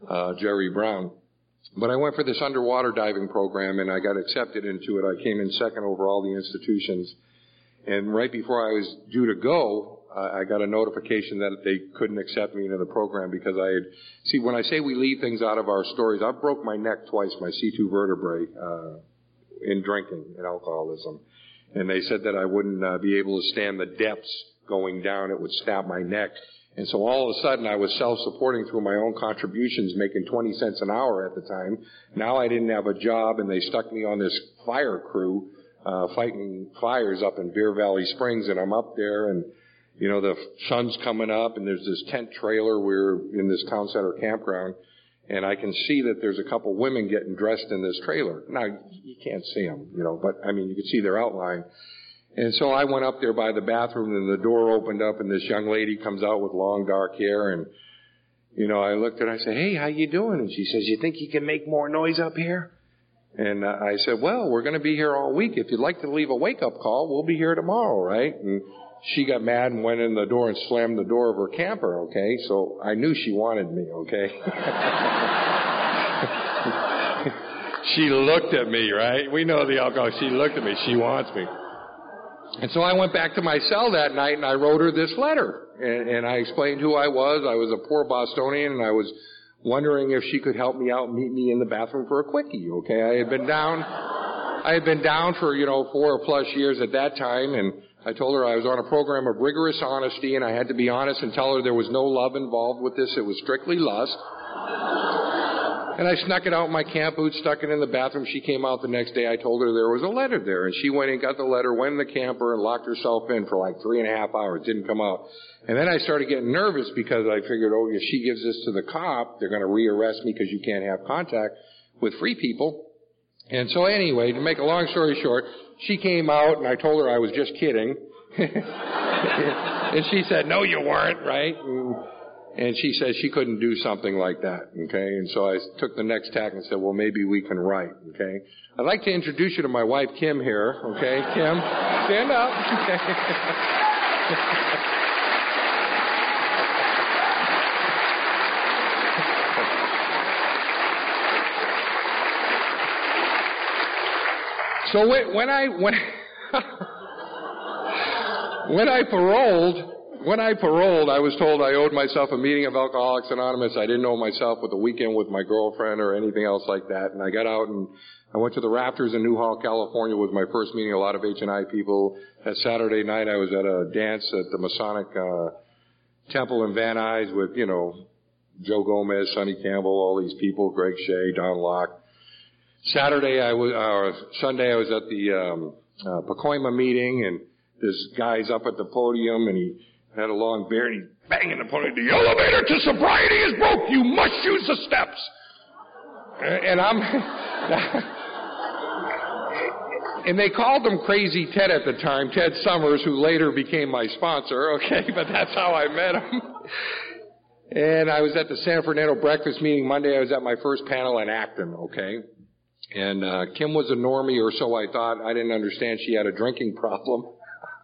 uh, Jerry Brown. But I went for this underwater diving program and I got accepted into it. I came in second over all the institutions. And right before I was due to go, I got a notification that they couldn't accept me into the program because I had, see, when I say we leave things out of our stories, I broke my neck twice, my C2 vertebrae, uh, in drinking and alcoholism. And they said that I wouldn't uh, be able to stand the depths going down. It would snap my neck. And so all of a sudden I was self-supporting through my own contributions, making 20 cents an hour at the time. Now I didn't have a job and they stuck me on this fire crew, uh, fighting fires up in Bear Valley Springs and I'm up there and you know, the sun's coming up and there's this tent trailer. We're in this town center campground and I can see that there's a couple women getting dressed in this trailer. Now, you can't see them, you know, but I mean, you can see their outline. And so I went up there by the bathroom and the door opened up and this young lady comes out with long dark hair and, you know, I looked at her and I said, hey, how you doing? And she says, you think you can make more noise up here? And uh, I said, well, we're going to be here all week. If you'd like to leave a wake up call, we'll be here tomorrow, right? And she got mad and went in the door and slammed the door of her camper, okay? So I knew she wanted me, okay? [laughs] she looked at me, right? We know the alcohol. She looked at me. She wants me. And so I went back to my cell that night and I wrote her this letter. And, and I explained who I was. I was a poor Bostonian and I was wondering if she could help me out meet me in the bathroom for a quickie, okay? I had been down, I had been down for, you know, four plus years at that time and I told her I was on a program of rigorous honesty and I had to be honest and tell her there was no love involved with this. It was strictly lust. And I snuck it out in my camp boots, stuck it in the bathroom. She came out the next day. I told her there was a letter there. And she went and got the letter, went in the camper, and locked herself in for like three and a half hours. Didn't come out. And then I started getting nervous because I figured, oh, if she gives this to the cop, they're going to rearrest me because you can't have contact with free people. And so anyway, to make a long story short, she came out and I told her I was just kidding. [laughs] and she said, no, you weren't, right? And, she said she couldn't do something like that, okay? And so I took the next tack and said, well, maybe we can write, okay? I'd like to introduce you to my wife, Kim, here, okay? Kim, stand up, okay? [laughs] So when, when I when [laughs] when I paroled, when I paroled, I was told I owed myself a meeting of Alcoholics Anonymous. I didn't know myself with a weekend with my girlfriend or anything else like that. And I got out and I went to the Rafters in Newhall, California. Was my first meeting. A lot of H and I people. That Saturday night, I was at a dance at the Masonic uh, Temple in Van Nuys with you know Joe Gomez, Sonny Campbell, all these people, Greg Shea, Don Locke. Saturday, I was, uh, Sunday, I was at the um, uh, Pacoima meeting, and this guy's up at the podium, and he had a long beard, and he's banging the podium. The elevator to sobriety is broke. You must use the steps. And I'm, [laughs] and they called him Crazy Ted at the time, Ted Summers, who later became my sponsor. Okay, [laughs] but that's how I met him. And I was at the San Fernando breakfast meeting Monday. I was at my first panel in Acton. Okay. And uh, Kim was a normie, or so I thought. I didn't understand she had a drinking problem,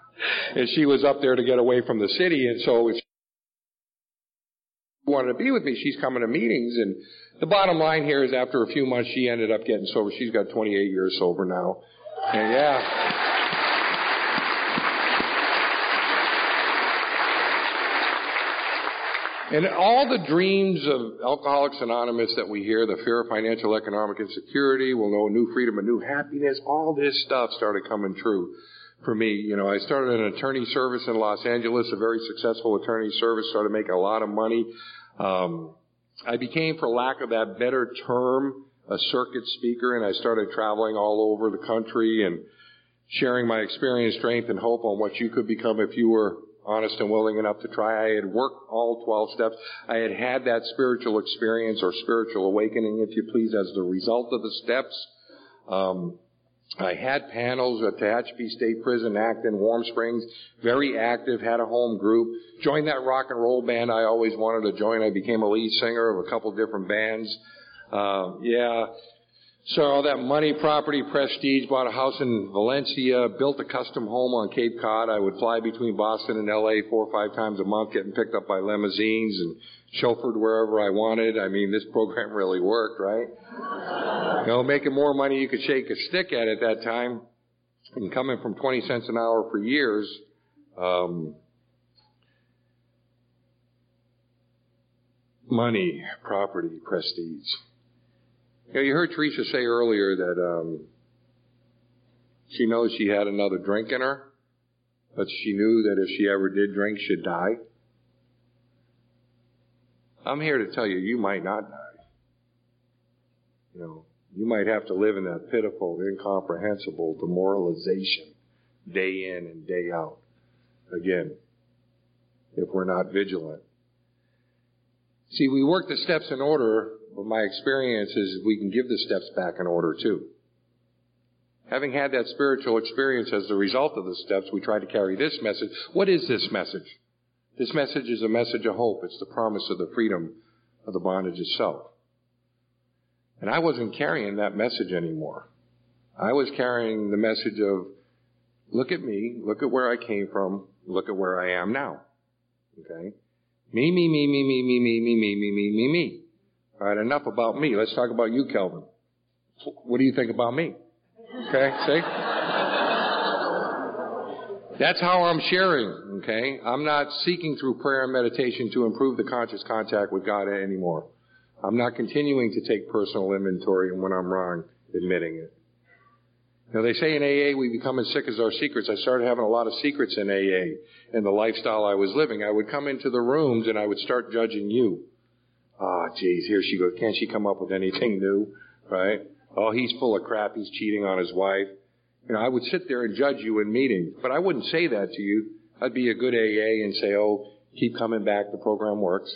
[laughs] and she was up there to get away from the city. And so if she wanted to be with me, she's coming to meetings. And the bottom line here is, after a few months, she ended up getting sober. She's got 28 years sober now, and yeah. And all the dreams of Alcoholics Anonymous that we hear, the fear of financial economic insecurity, we'll know new freedom and new happiness, all this stuff started coming true for me. You know, I started an attorney service in Los Angeles, a very successful attorney service, started making a lot of money. Um, I became, for lack of that better term, a circuit speaker and I started traveling all over the country and sharing my experience, strength, and hope on what you could become if you were honest and willing enough to try. I had worked all 12 steps. I had had that spiritual experience or spiritual awakening, if you please, as the result of the steps. Um, I had panels at Tehachapi State Prison, Acton, Warm Springs, very active, had a home group, joined that rock and roll band I always wanted to join. I became a lead singer of a couple different bands. Uh, yeah, so all that money, property, prestige, bought a house in Valencia, built a custom home on Cape Cod. I would fly between Boston and LA four or five times a month, getting picked up by limousines and chauffeured wherever I wanted. I mean, this program really worked, right? you know, making more money you could shake a stick at at that time. And coming from 20 cents an hour for years, um, money, property, prestige. You, know, you heard Teresa say earlier that um, she knows she had another drink in her, but she knew that if she ever did drink, she'd die. I'm here to tell you, you might not die. You know, you might have to live in that pitiful, incomprehensible demoralization day in and day out. Again, if we're not vigilant. See, we work the steps in order but my experience is we can give the steps back in order too. Having had that spiritual experience as the result of the steps, we try to carry this message. What is this message? This message is a message of hope. It's the promise of the freedom of the bondage itself. And I wasn't carrying that message anymore. I was carrying the message of, look at me, look at where I came from, look at where I am now. Okay? Me, me, me, me, me, me, me, me, me, me, me, me, me. All right, enough about me. Let's talk about you, Kelvin. What do you think about me? Okay, see? That's how I'm sharing, okay? I'm not seeking through prayer and meditation to improve the conscious contact with God anymore. I'm not continuing to take personal inventory and when I'm wrong, admitting it. Now they say in AA we become as sick as our secrets. I started having a lot of secrets in AA and the lifestyle I was living. I would come into the rooms and I would start judging you. Oh, geez, here she goes. Can't she come up with anything new? Right? Oh, he's full of crap. He's cheating on his wife. You know, I would sit there and judge you in meetings, but I wouldn't say that to you. I'd be a good AA and say, oh, keep coming back. The program works.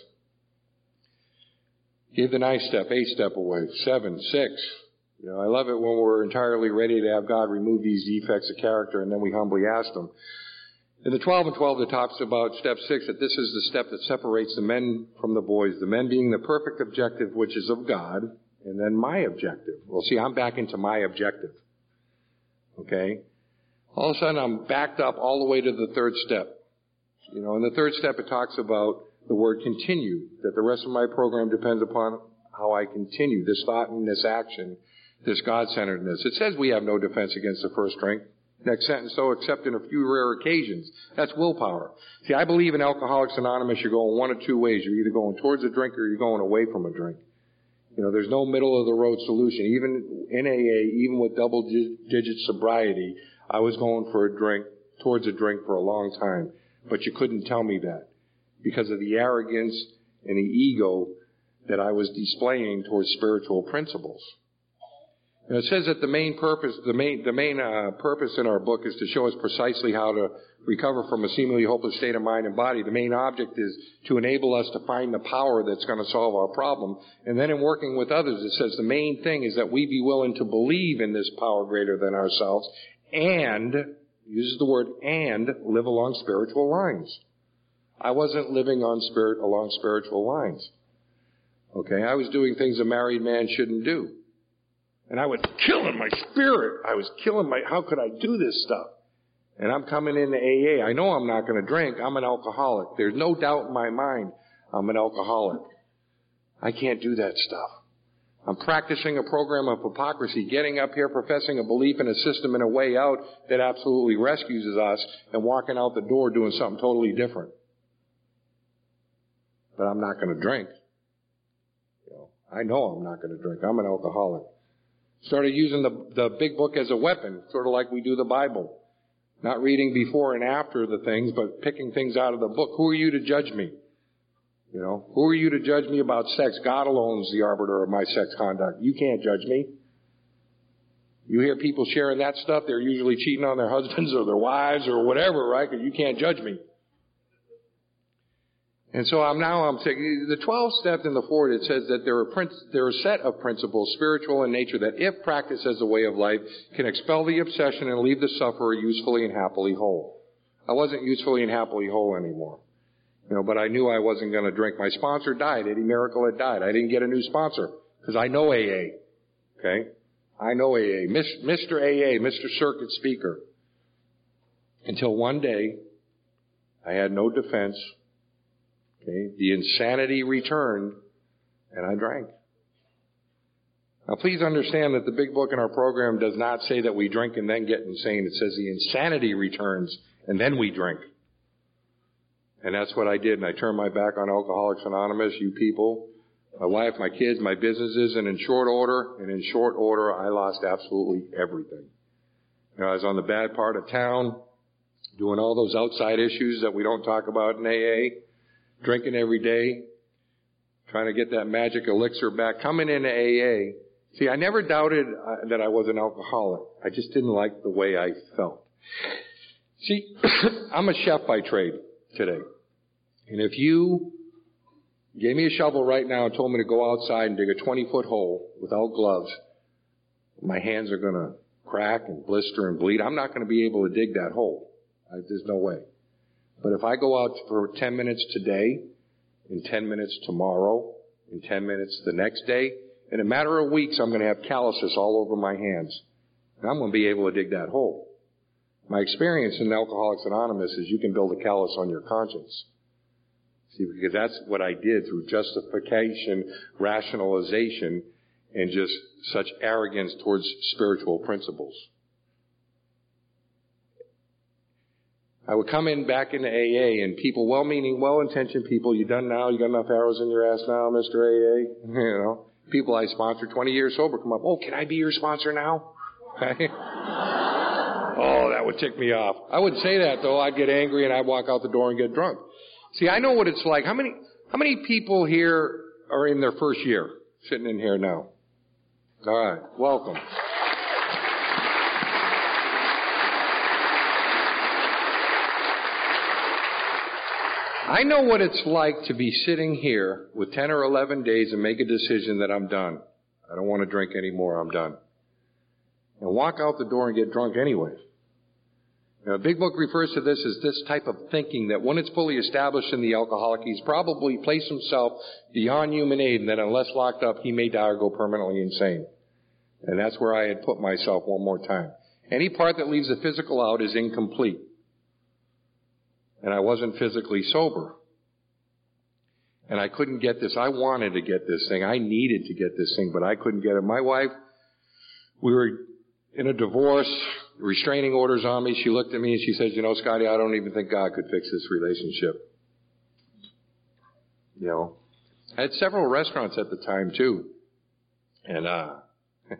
Give the ninth step, eighth step away, seven, six. You know, I love it when we're entirely ready to have God remove these defects of character and then we humbly ask Him, in the 12 and 12, it talks about step 6, that this is the step that separates the men from the boys, the men being the perfect objective, which is of God, and then my objective. Well, see, I'm back into my objective. Okay? All of a sudden, I'm backed up all the way to the third step. You know, in the third step, it talks about the word continue, that the rest of my program depends upon how I continue this thought and this action this God-centeredness. It says we have no defense against the first drink. Next sentence, so except in a few rare occasions. That's willpower. See, I believe in Alcoholics Anonymous, you're going one of two ways. You're either going towards a drink or you're going away from a drink. You know, there's no middle of the road solution. Even in AA, even with double digit sobriety, I was going for a drink, towards a drink for a long time. But you couldn't tell me that because of the arrogance and the ego that I was displaying towards spiritual principles. It says that the main purpose, the main, the main uh, purpose in our book is to show us precisely how to recover from a seemingly hopeless state of mind and body. The main object is to enable us to find the power that's going to solve our problem. And then in working with others, it says the main thing is that we be willing to believe in this power greater than ourselves and, uses the word and, live along spiritual lines. I wasn't living on spirit, along spiritual lines. Okay, I was doing things a married man shouldn't do. And I was killing my spirit. I was killing my, how could I do this stuff? And I'm coming into AA. I know I'm not going to drink. I'm an alcoholic. There's no doubt in my mind I'm an alcoholic. I can't do that stuff. I'm practicing a program of hypocrisy, getting up here professing a belief in a system and a way out that absolutely rescues us and walking out the door doing something totally different. But I'm not going to drink. You know, I know I'm not going to drink. I'm an alcoholic. Started using the, the big book as a weapon, sort of like we do the Bible. Not reading before and after the things, but picking things out of the book. Who are you to judge me? You know, who are you to judge me about sex? God alone is the arbiter of my sex conduct. You can't judge me. You hear people sharing that stuff, they're usually cheating on their [laughs] husbands or their wives or whatever, right? Because you can't judge me. And so I'm now I'm saying the 12 steps in the Foreword it says that there are there are a set of principles, spiritual in nature, that if practiced as a way of life, can expel the obsession and leave the sufferer usefully and happily whole. I wasn't usefully and happily whole anymore. You know, but I knew I wasn't going to drink. My sponsor died. Eddie Miracle had died. I didn't get a new sponsor because I know AA. Okay? I know AA. Mr. AA, Mr. Circuit Speaker. Until one day, I had no defense Okay, the insanity returned, and I drank. Now please understand that the big book in our program does not say that we drink and then get insane. It says the insanity returns and then we drink. And that's what I did. And I turned my back on Alcoholics Anonymous, you people, my wife, my kids, my businesses, and in short order, and in short order, I lost absolutely everything. You know, I was on the bad part of town, doing all those outside issues that we don't talk about in AA drinking every day, trying to get that magic elixir back, coming into AA. See, I never doubted uh, that I was an alcoholic. I just didn't like the way I felt. See, [coughs] I'm a chef by trade today. And if you gave me a shovel right now and told me to go outside and dig a 20 foot hole without gloves, my hands are going to crack and blister and bleed. I'm not going to be able to dig that hole. I, there's no way. But if I go out for 10 minutes today, in 10 minutes tomorrow, in 10 minutes the next day, in a matter of weeks, I'm going to have calluses all over my hands. And I'm going to be able to dig that hole. My experience in Alcoholics Anonymous is you can build a callus on your conscience. See, because that's what I did through justification, rationalization, and just such arrogance towards spiritual principles. I would come in back into AA and people, well-meaning, well-intentioned people, you done now? You got enough arrows in your ass now, Mr. AA? [laughs] You know, people I sponsored 20 years sober come up, oh, can I be your sponsor now? [laughs] oh, that would tick me off. I wouldn't say that though. I'd get angry and I'd walk out the door and get drunk. See, I know what it's like. How many, how many people here are in their first year sitting in here now? All right. Welcome. I know what it's like to be sitting here with 10 or 11 days and make a decision that I'm done. I don't want to drink anymore. I'm done. And walk out the door and get drunk anyway. Now, Big Book refers to this as this type of thinking that when it's fully established in the alcoholic, he's probably placed himself beyond human aid and that unless locked up, he may die or go permanently insane. And that's where I had put myself one more time. Any part that leaves the physical out is incomplete and I wasn't physically sober. And I couldn't get this. I wanted to get this thing. I needed to get this thing, but I couldn't get it. My wife, we were in a divorce, restraining orders on me. She looked at me and she said, you know, Scotty, I don't even think God could fix this relationship. You know, I had several restaurants at the time too. And, uh, [laughs] I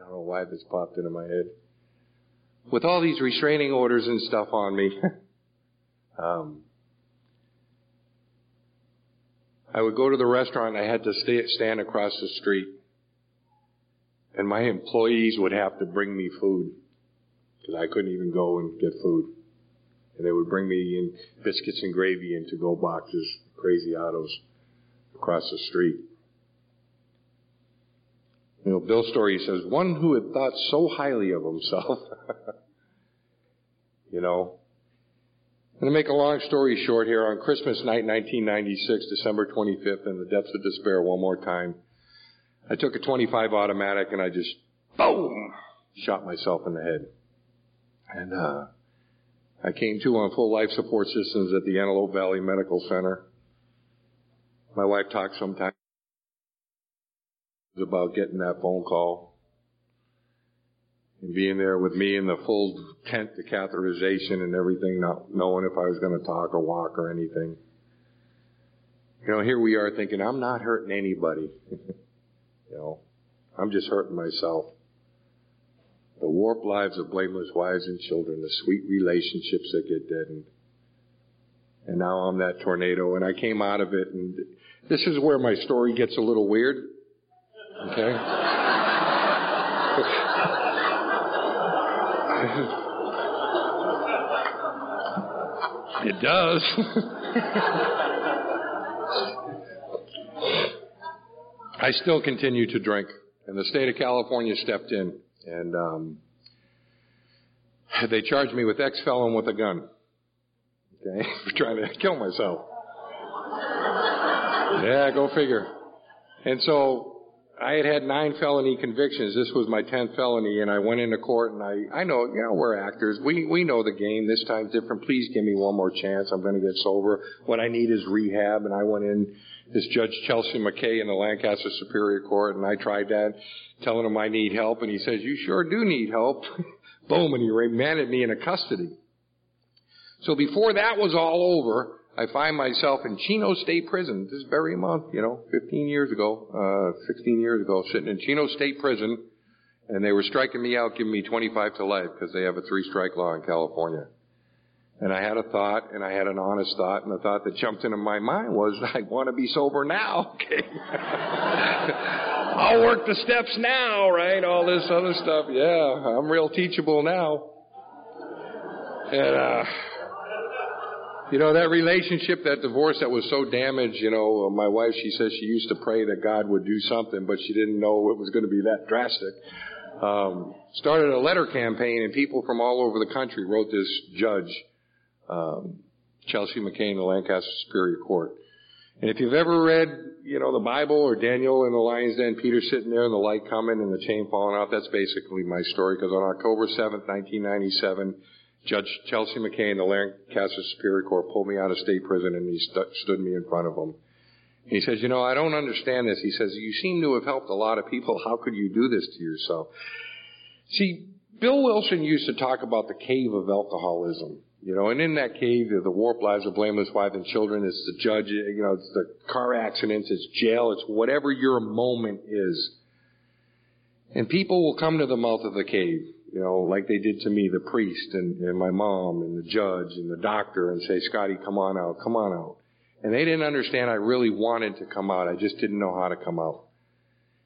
don't know why this popped into my head. With all these restraining orders and stuff on me, [laughs] um, I would go to the restaurant I had to stay, stand across the street and my employees would have to bring me food because I couldn't even go and get food. And they would bring me in biscuits and gravy in to-go boxes, crazy autos across the street. You know, Bill Story says, one who had thought so highly of himself, [laughs] you know. And to make a long story short here, on Christmas night 1996, December 25th, in the depths of despair one more time, I took a 25 automatic and I just, boom, shot myself in the head. And, uh, I came to on full life support systems at the Antelope Valley Medical Center. My wife talked sometimes about getting that phone call and being there with me in the full tent, the catheterization and everything, not knowing if I was going to talk or walk or anything. You know, here we are thinking, I'm not hurting anybody. [laughs] You know, I'm just hurting myself. The warped lives of blameless wives and children, the sweet relationships that get deadened. And now I'm that tornado and I came out of it and this is where my story gets a little weird. Okay? it does. I still continue to drink, and the state of California stepped in, and um, they charged me with ex-felon with a gun. Okay, [laughs] for trying to kill myself. yeah, go figure. And so I had had nine felony convictions. This was my tenth felony, and I went into court, and I, I know, you know, we're actors. We we know the game. This time's different. Please give me one more chance. I'm going to get sober. What I need is rehab. And I went in this Judge Chelsea McKay in the Lancaster Superior Court, and I tried that, telling him I need help, and he says, you sure do need help. [laughs] Boom, and he remanded me into custody. So before that was all over, I find myself in Chino State Prison this very month, you know, 15 years ago, uh, 16 years ago, sitting in Chino State Prison, and they were striking me out, giving me 25 to life because they have a three strike law in California. And I had a thought, and I had an honest thought, and the thought that jumped into my mind was, [laughs] I want to be sober now, [laughs] okay? I'll work the steps now, right? All this other stuff. Yeah, I'm real teachable now. And, uh, you know, that relationship, that divorce that was so damaged, you know, my wife, she says she used to pray that God would do something, but she didn't know it was going to be that drastic. Um, started a letter campaign and people from all over the country wrote this judge um, Chelsea McKay, the Lancaster Superior Court. And if you've ever read, you know, the Bible or Daniel in the lion's den, Peter sitting there and the light coming and the chain falling off, that's basically my story. Because on October 7th, 1997, Judge Chelsea McKay in the Lancaster Superior Court pulled me out of state prison and he st- stood me in front of him. He says, you know, I don't understand this. He says, you seem to have helped a lot of people. How could you do this to yourself? See, Bill Wilson used to talk about the cave of alcoholism. You know, and in that cave, the warped lives of blameless wife and children. It's the judge, you know, it's the car accidents, it's jail, it's whatever your moment is. And people will come to the mouth of the cave, you know, like they did to me, the priest and, and my mom and the judge and the doctor and say, Scotty, come on out, come on out. And they didn't understand I really wanted to come out. I just didn't know how to come out.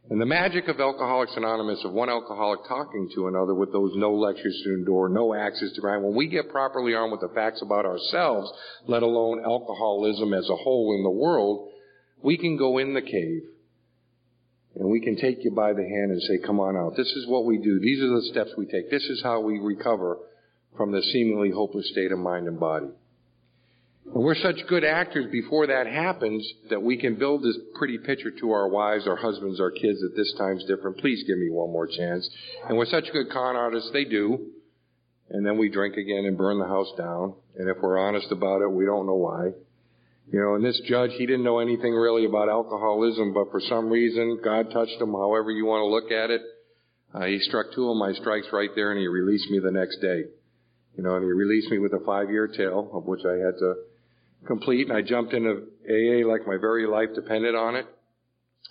And the magic of Alcoholics Anonymous, of one alcoholic talking to another with those no lectures to endure, no axes to grind, when we get properly armed with the facts about ourselves, let alone alcoholism as a whole in the world, we can go in the cave and we can take you by the hand and say, come on out. This is what we do. These are the steps we take. This is how we recover from the seemingly hopeless state of mind and body. And we're such good actors before that happens that we can build this pretty picture to our wives, our husbands, our kids that this time's different. Please give me one more chance. And we're such good con artists, they do. And then we drink again and burn the house down. And if we're honest about it, we don't know why. You know, and this judge, he didn't know anything really about alcoholism, but for some reason, God touched him, however you want to look at it. Uh, he struck two of my strikes right there and he released me the next day. You know, and he released me with a five year tail, of which I had to complete, and I jumped into AA like my very life depended on it.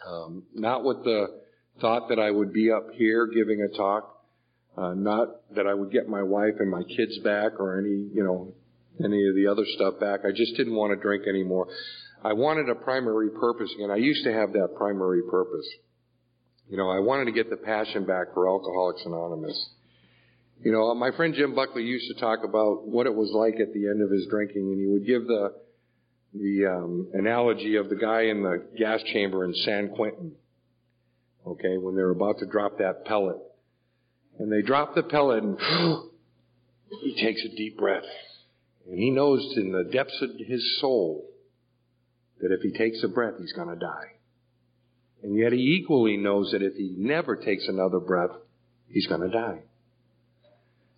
Um, not with the thought that I would be up here giving a talk, uh, not that I would get my wife and my kids back or any, you know, any of the other stuff back. I just didn't want to drink anymore. I wanted a primary purpose, and I used to have that primary purpose. You know, I wanted to get the passion back for Alcoholics Anonymous. You know, my friend Jim Buckley used to talk about what it was like at the end of his drinking, and he would give the the um, analogy of the guy in the gas chamber in San Quentin. Okay, when they're about to drop that pellet, and they drop the pellet, and [gasps] he takes a deep breath, and he knows in the depths of his soul that if he takes a breath, he's going to die. And yet he equally knows that if he never takes another breath, he's going to die.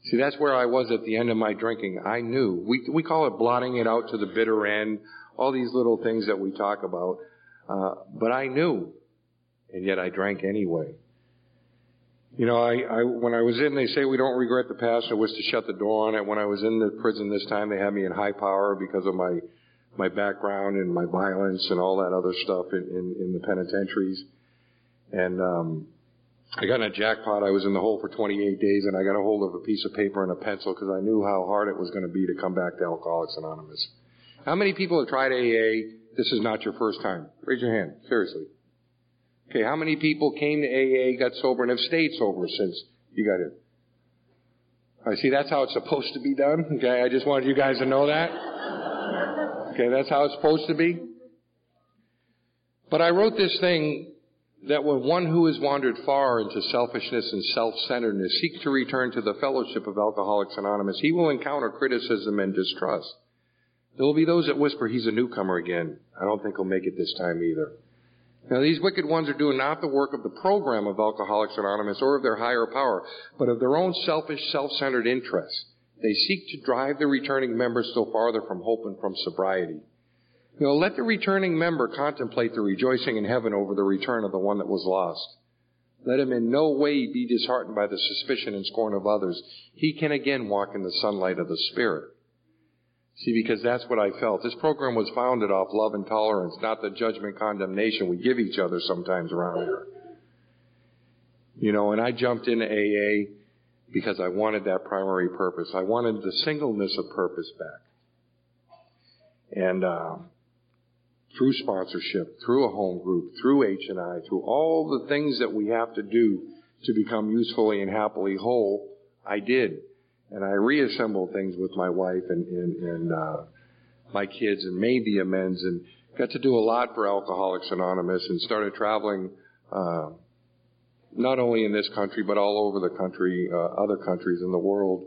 See, that's where I was at the end of my drinking. I knew. We, we call it blotting it out to the bitter end, all these little things that we talk about. Uh, but I knew. And yet I drank anyway. You know, I, I, when I was in, they say we don't regret the past. I wish to shut the door on it. When I was in the prison this time, they had me in high power because of my, my background and my violence and all that other stuff in, in, in the penitentiaries. And, um, I got in a jackpot. I was in the hole for 28 days and I got a hold of a piece of paper and a pencil because I knew how hard it was going to be to come back to Alcoholics Anonymous. How many people have tried AA? This is not your first time. Raise your hand. Seriously. Okay, how many people came to AA, got sober, and have stayed sober since you got in? I see that's how it's supposed to be done. Okay, I just wanted you guys to know that. Okay, that's how it's supposed to be. But I wrote this thing that when one who has wandered far into selfishness and self-centeredness seeks to return to the fellowship of Alcoholics Anonymous, he will encounter criticism and distrust. There will be those that whisper, he's a newcomer again. I don't think he'll make it this time either. Now these wicked ones are doing not the work of the program of Alcoholics Anonymous or of their higher power, but of their own selfish, self-centered interests. They seek to drive the returning member still farther from hope and from sobriety. You know, let the returning member contemplate the rejoicing in heaven over the return of the one that was lost. Let him in no way be disheartened by the suspicion and scorn of others. He can again walk in the sunlight of the Spirit. See, because that's what I felt. This program was founded off love and tolerance, not the judgment condemnation we give each other sometimes around here. You know, and I jumped into AA because I wanted that primary purpose. I wanted the singleness of purpose back. And, uh, through sponsorship, through a home group, through H&I, through all the things that we have to do to become usefully and happily whole, I did. And I reassembled things with my wife and, and, and uh, my kids and made the amends and got to do a lot for Alcoholics Anonymous and started traveling uh, not only in this country but all over the country, uh, other countries in the world.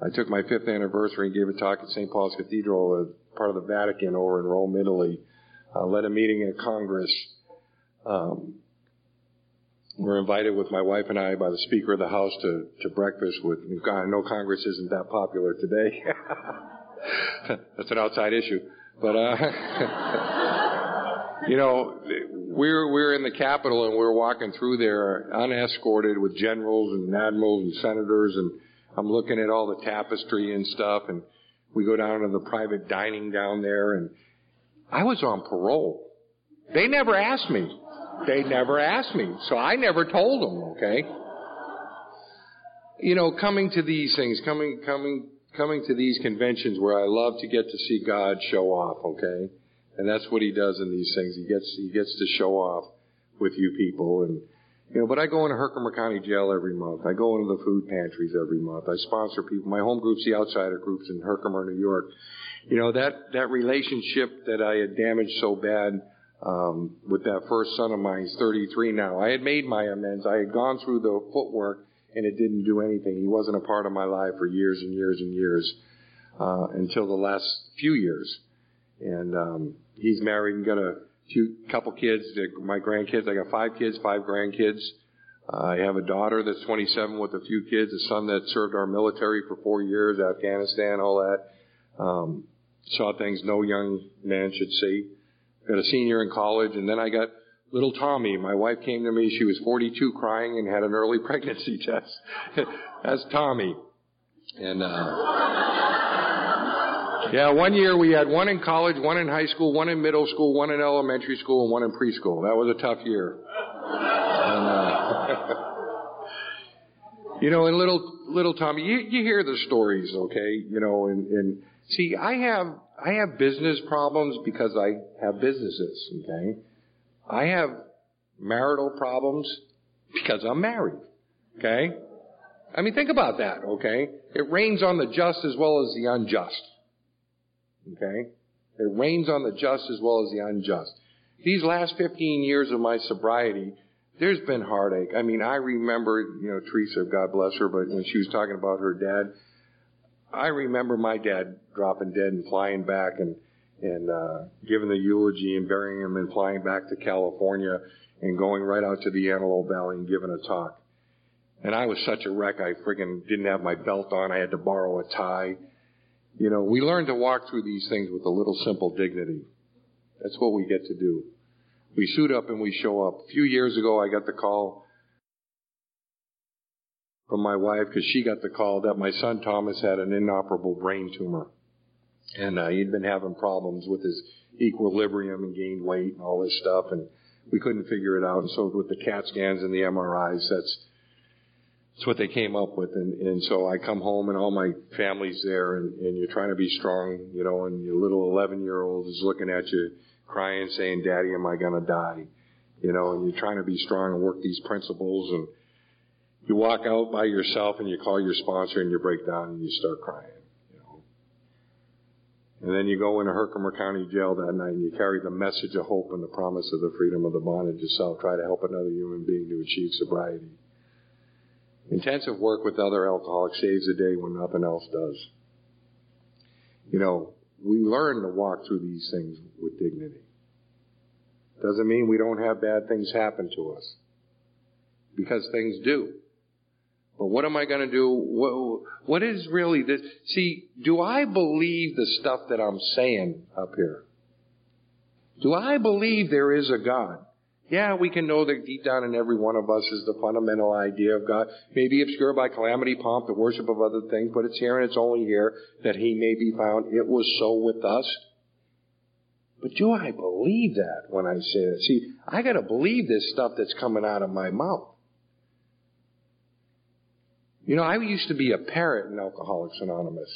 I took my fifth anniversary and gave a talk at St. Paul's Cathedral, part of the Vatican over in Rome, Italy uh, led a meeting in Congress. Um, we're invited with my wife and I by the Speaker of the House to, to breakfast with, I know Congress isn't that popular today. [laughs] That's an outside issue. But, uh, [laughs] you know, we're, we're in the Capitol and we're walking through there unescorted with generals and admirals and senators and I'm looking at all the tapestry and stuff and we go down to the private dining down there and I was on parole. They never asked me. They never asked me. So I never told them, okay? You know, coming to these things, coming, coming, coming to these conventions where I love to get to see God show off, okay? And that's what he does in these things. He gets, he gets to show off with you people and, you know, but I go into Herkimer County Jail every month. I go into the food pantries every month. I sponsor people. My home group's the Outsider Groups in Herkimer, New York. You know, that, that relationship that I had damaged so bad, um, with that first son of mine, he's 33 now. I had made my amends. I had gone through the footwork and it didn't do anything. He wasn't a part of my life for years and years and years, uh, until the last few years. And, um, he's married and got a few, couple kids, my grandkids. I got five kids, five grandkids. Uh, I have a daughter that's 27 with a few kids, a son that served our military for four years, Afghanistan, all that. Um, Saw things no young man should see. Got a senior in college, and then I got little Tommy. My wife came to me. She was 42, crying, and had an early [laughs] pregnancy test. That's Tommy. And uh, yeah, one year we had one in college, one in high school, one in middle school, one in elementary school, and one in preschool. That was a tough year. And, uh, [laughs] you know, and little little Tommy, you, you hear the stories, okay? You know, and, and see, I have I have business problems because I have businesses, okay? I have marital problems because I'm married, okay? I mean, think about that, okay? It rains on the just as well as the unjust. Okay? It rains on the just as well as the unjust. These last 15 years of my sobriety, there's been heartache. I mean, I remember, you know, Teresa, God bless her, but when she was talking about her dad, I remember my dad dropping dead and flying back and, and, uh, giving the eulogy and burying him and flying back to California and going right out to the Antelope Valley and giving a talk. And I was such a wreck, I friggin' didn't have my belt on. I had to borrow a tie. You know, we learn to walk through these things with a little simple dignity. That's what we get to do. We suit up and we show up. A few years ago, I got the call from my wife because she got the call that my son Thomas had an inoperable brain tumor. And uh, he'd been having problems with his equilibrium and gained weight and all this stuff. And we couldn't figure it out. And so with the CAT scans and the MRIs, that's it's what they came up with. And, and so I come home and all my family's there and, and you're trying to be strong, you know, and your little 11 year old is looking at you crying saying, daddy, am I going to die? You know, and you're trying to be strong and work these principles and you walk out by yourself and you call your sponsor and you break down and you start crying. You know. And then you go into Herkimer County Jail that night and you carry the message of hope and the promise of the freedom of the bondage of self. Try to help another human being to achieve sobriety. Intensive work with other alcoholics saves the day when nothing else does. You know, we learn to walk through these things with dignity. Doesn't mean we don't have bad things happen to us. Because things do. But what am I going to do? What, what is really this? See, do I believe the stuff that I'm saying up here? Do I believe there is a God? Yeah, we can know that deep down in every one of us is the fundamental idea of God. Maybe obscured by calamity, pomp, the worship of other things, but it's here and it's only here that He may be found. It was so with us. But do I believe that when I say that? See, I gotta believe this stuff that's coming out of my mouth. You know, I used to be a parrot in Alcoholics Anonymous.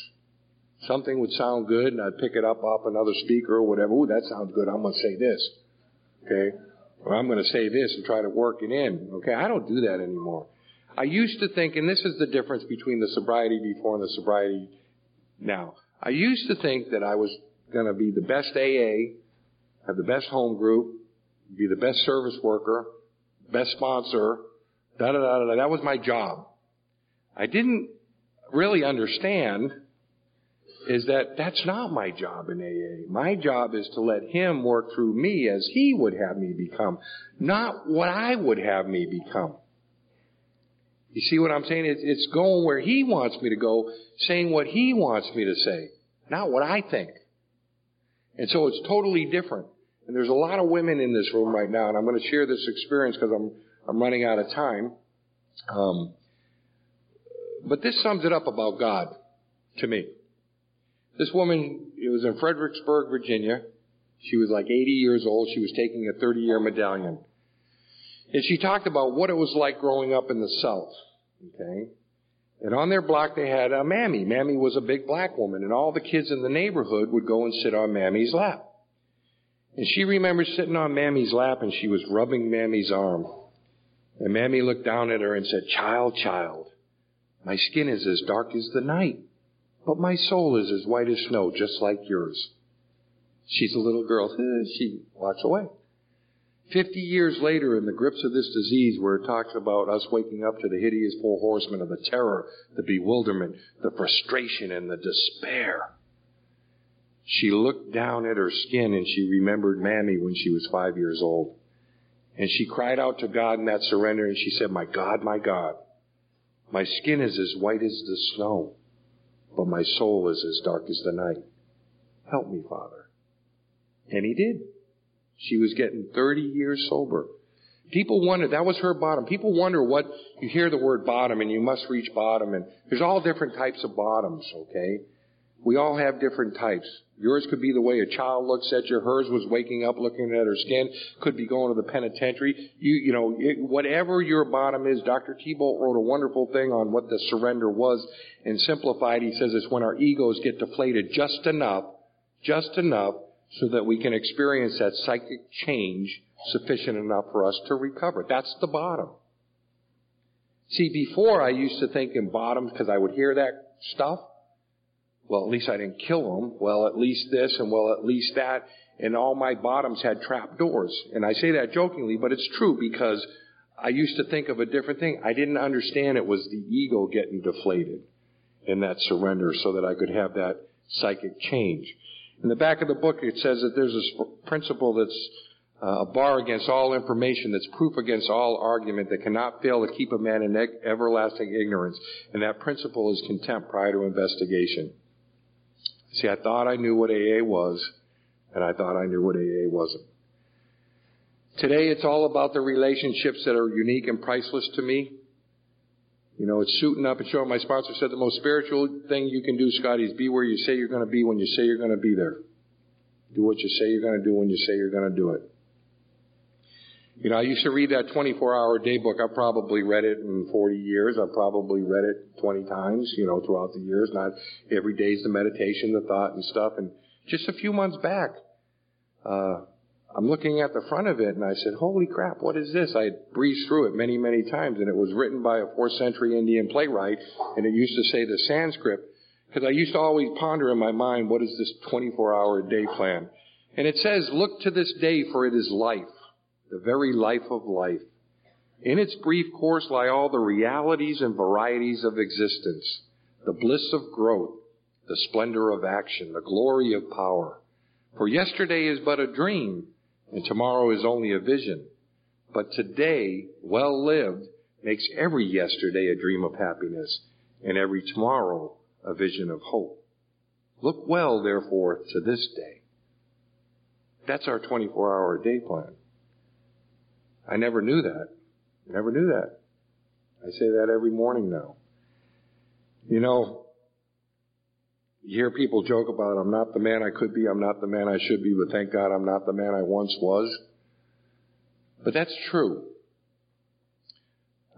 Something would sound good and I'd pick it up off another speaker or whatever. Ooh, that sounds good. I'm gonna say this. Okay? or I'm going to say this and try to work it in. Okay, I don't do that anymore. I used to think, and this is the difference between the sobriety before and the sobriety now. I used to think that I was going to be the best AA, have the best home group, be the best service worker, best sponsor, da da da da. That was my job. I didn't really understand is that that's not my job in AA. My job is to let Him work through me as He would have me become, not what I would have me become. You see what I'm saying? It's, going where He wants me to go, saying what He wants me to say, not what I think. And so it's totally different. And there's a lot of women in this room right now, and I'm going to share this experience because I'm, I'm running out of time. Um, but this sums it up about God to me. This woman, it was in Fredericksburg, Virginia. She was like 80 years old. She was taking a 30 year medallion. And she talked about what it was like growing up in the South. Okay. And on their block they had a Mammy. Mammy was a big black woman and all the kids in the neighborhood would go and sit on Mammy's lap. And she remembers sitting on Mammy's lap and she was rubbing Mammy's arm. And Mammy looked down at her and said, child, child, my skin is as dark as the night. But my soul is as white as snow, just like yours. She's a little girl. [laughs] She walks away. Fifty years later, in the grips of this disease, where it talks about us waking up to the hideous four horsemen of the terror, the bewilderment, the frustration, and the despair, she looked down at her skin and she remembered Mammy when she was five years old. And she cried out to God in that surrender and she said, My God, my God, my skin is as white as the snow but my soul is as dark as the night. Help me, Father. And he did. She was getting 30 years sober. People wonder, that was her bottom. People wonder what, you hear the word bottom and you must reach bottom and there's all different types of bottoms, okay? We all have different types. Yours could be the way a child looks at you. Hers was waking up looking at her skin. Could be going to the penitentiary. You, you know, it, whatever your bottom is, Dr. Tiebout wrote a wonderful thing on what the surrender was and simplified. He says it's when our egos get deflated just enough, just enough so that we can experience that psychic change sufficient enough for us to recover. That's the bottom. See, before I used to think in bottoms because I would hear that stuff. Well, at least I didn't kill them. Well, at least this and well, at least that. And all my bottoms had trap doors. And I say that jokingly, but it's true because I used to think of a different thing. I didn't understand it was the ego getting deflated in that surrender so that I could have that psychic change. In the back of the book, it says that there's this principle that's uh, a bar against all information, that's proof against all argument, that cannot fail to keep a man in everlasting ignorance. And that principle is contempt prior to investigation. See, I thought I knew what AA was, and I thought I knew what AA wasn't. Today it's all about the relationships that are unique and priceless to me. You know, it's suiting up and showing. My sponsor said the most spiritual thing you can do, Scotty, is be where you say you're going to be when you say you're going to be there. Do what you say you're going to do when you say you're going to do it. You know, I used to read that 24 hour day book. I've probably read it in 40 years. I've probably read it 20 times, you know, throughout the years. Not every day's the meditation, the thought and stuff. And just a few months back, uh, I'm looking at the front of it and I said, holy crap, what is this? I breezed through it many, many times and it was written by a fourth century Indian playwright and it used to say the Sanskrit because I used to always ponder in my mind, what is this 24 hour day plan? And it says, look to this day for it is life the very life of life. In its brief course lie all the realities and varieties of existence, the bliss of growth, the splendor of action, the glory of power. For yesterday is but a dream, and tomorrow is only a vision. But today, well lived, makes every yesterday a dream of happiness, and every tomorrow a vision of hope. Look well, therefore, to this day. That's our 24 hour day plan. I never knew that. Never knew that. I say that every morning now. You know, you hear people joke about, I'm not the man I could be, I'm not the man I should be, but thank God I'm not the man I once was. But that's true.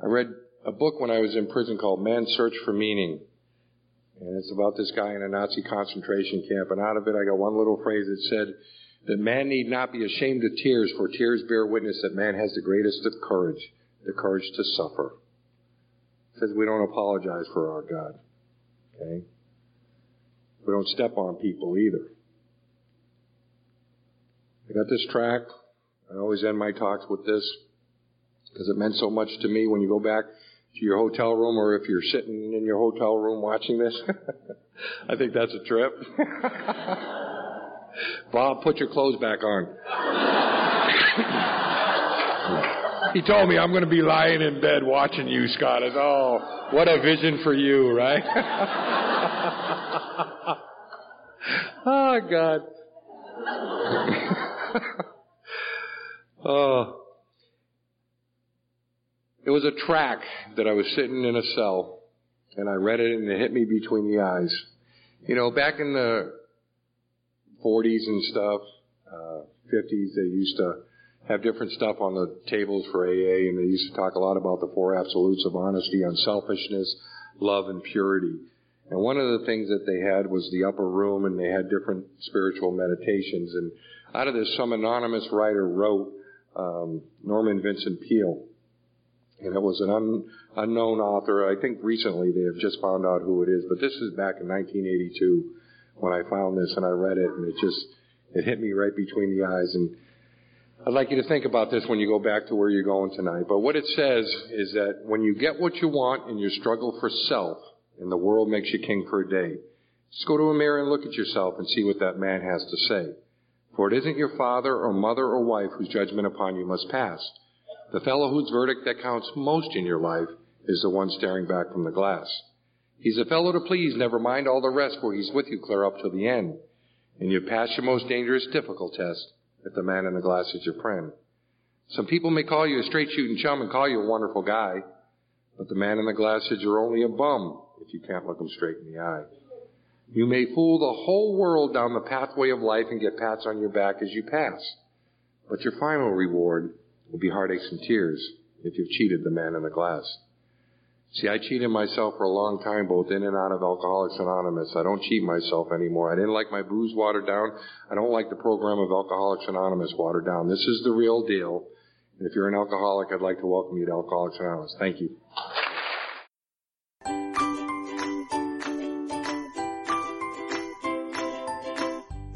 I read a book when I was in prison called Man's Search for Meaning. And it's about this guy in a Nazi concentration camp. And out of it, I got one little phrase that said, that man need not be ashamed of tears, for tears bear witness that man has the greatest of courage, the courage to suffer. It says we don't apologize for our God. Okay? We don't step on people either. I got this track. I always end my talks with this because it meant so much to me when you go back to your hotel room or if you're sitting in your hotel room watching this. [laughs] I think that's a trip. [laughs] Bob, put your clothes back on. he told me I'm going to be lying in bed watching you, Scott. Said, oh, what a vision for you, right? [laughs] oh, God. [laughs] oh. It was a track that I was sitting in a cell, and I read it, and it hit me between the eyes. You know, back in the 40s and stuff, uh, 50s, they used to have different stuff on the tables for AA, and they used to talk a lot about the four absolutes of honesty, unselfishness, love, and purity. And one of the things that they had was the upper room, and they had different spiritual meditations. And out of this, some anonymous writer wrote um, Norman Vincent Peale, and it was an un, unknown author. I think recently they have just found out who it is, but this is back in 1982 when I found this and I read it and it just, it hit me right between the eyes and I'd like you to think about this when you go back to where you're going tonight. But what it says is that when you get what you want in your struggle for self and the world makes you king for a day, just go to a mirror and look at yourself and see what that man has to say. For it isn't your father or mother or wife whose judgment upon you must pass. The fellow whose verdict that counts most in your life is the one staring back from the glass. He's a fellow to please, never mind all the rest, for he's with you clear up to the end. And you pass your most dangerous difficult test if the man in the glass is your friend. Some people may call you a straight shooting chum and call you a wonderful guy, but the man in the glass says you're only a bum if you can't look him straight in the eye. You may fool the whole world down the pathway of life and get pats on your back as you pass, but your final reward will be heartaches and tears if you've cheated the man in the glass. See, I cheated myself for a long time, both in and out of Alcoholics Anonymous. I don't cheat myself anymore. I didn't like my booze watered down. I don't like the program of Alcoholics Anonymous watered down. This is the real deal. And if you're an alcoholic, I'd like to welcome you to Alcoholics Anonymous. Thank you.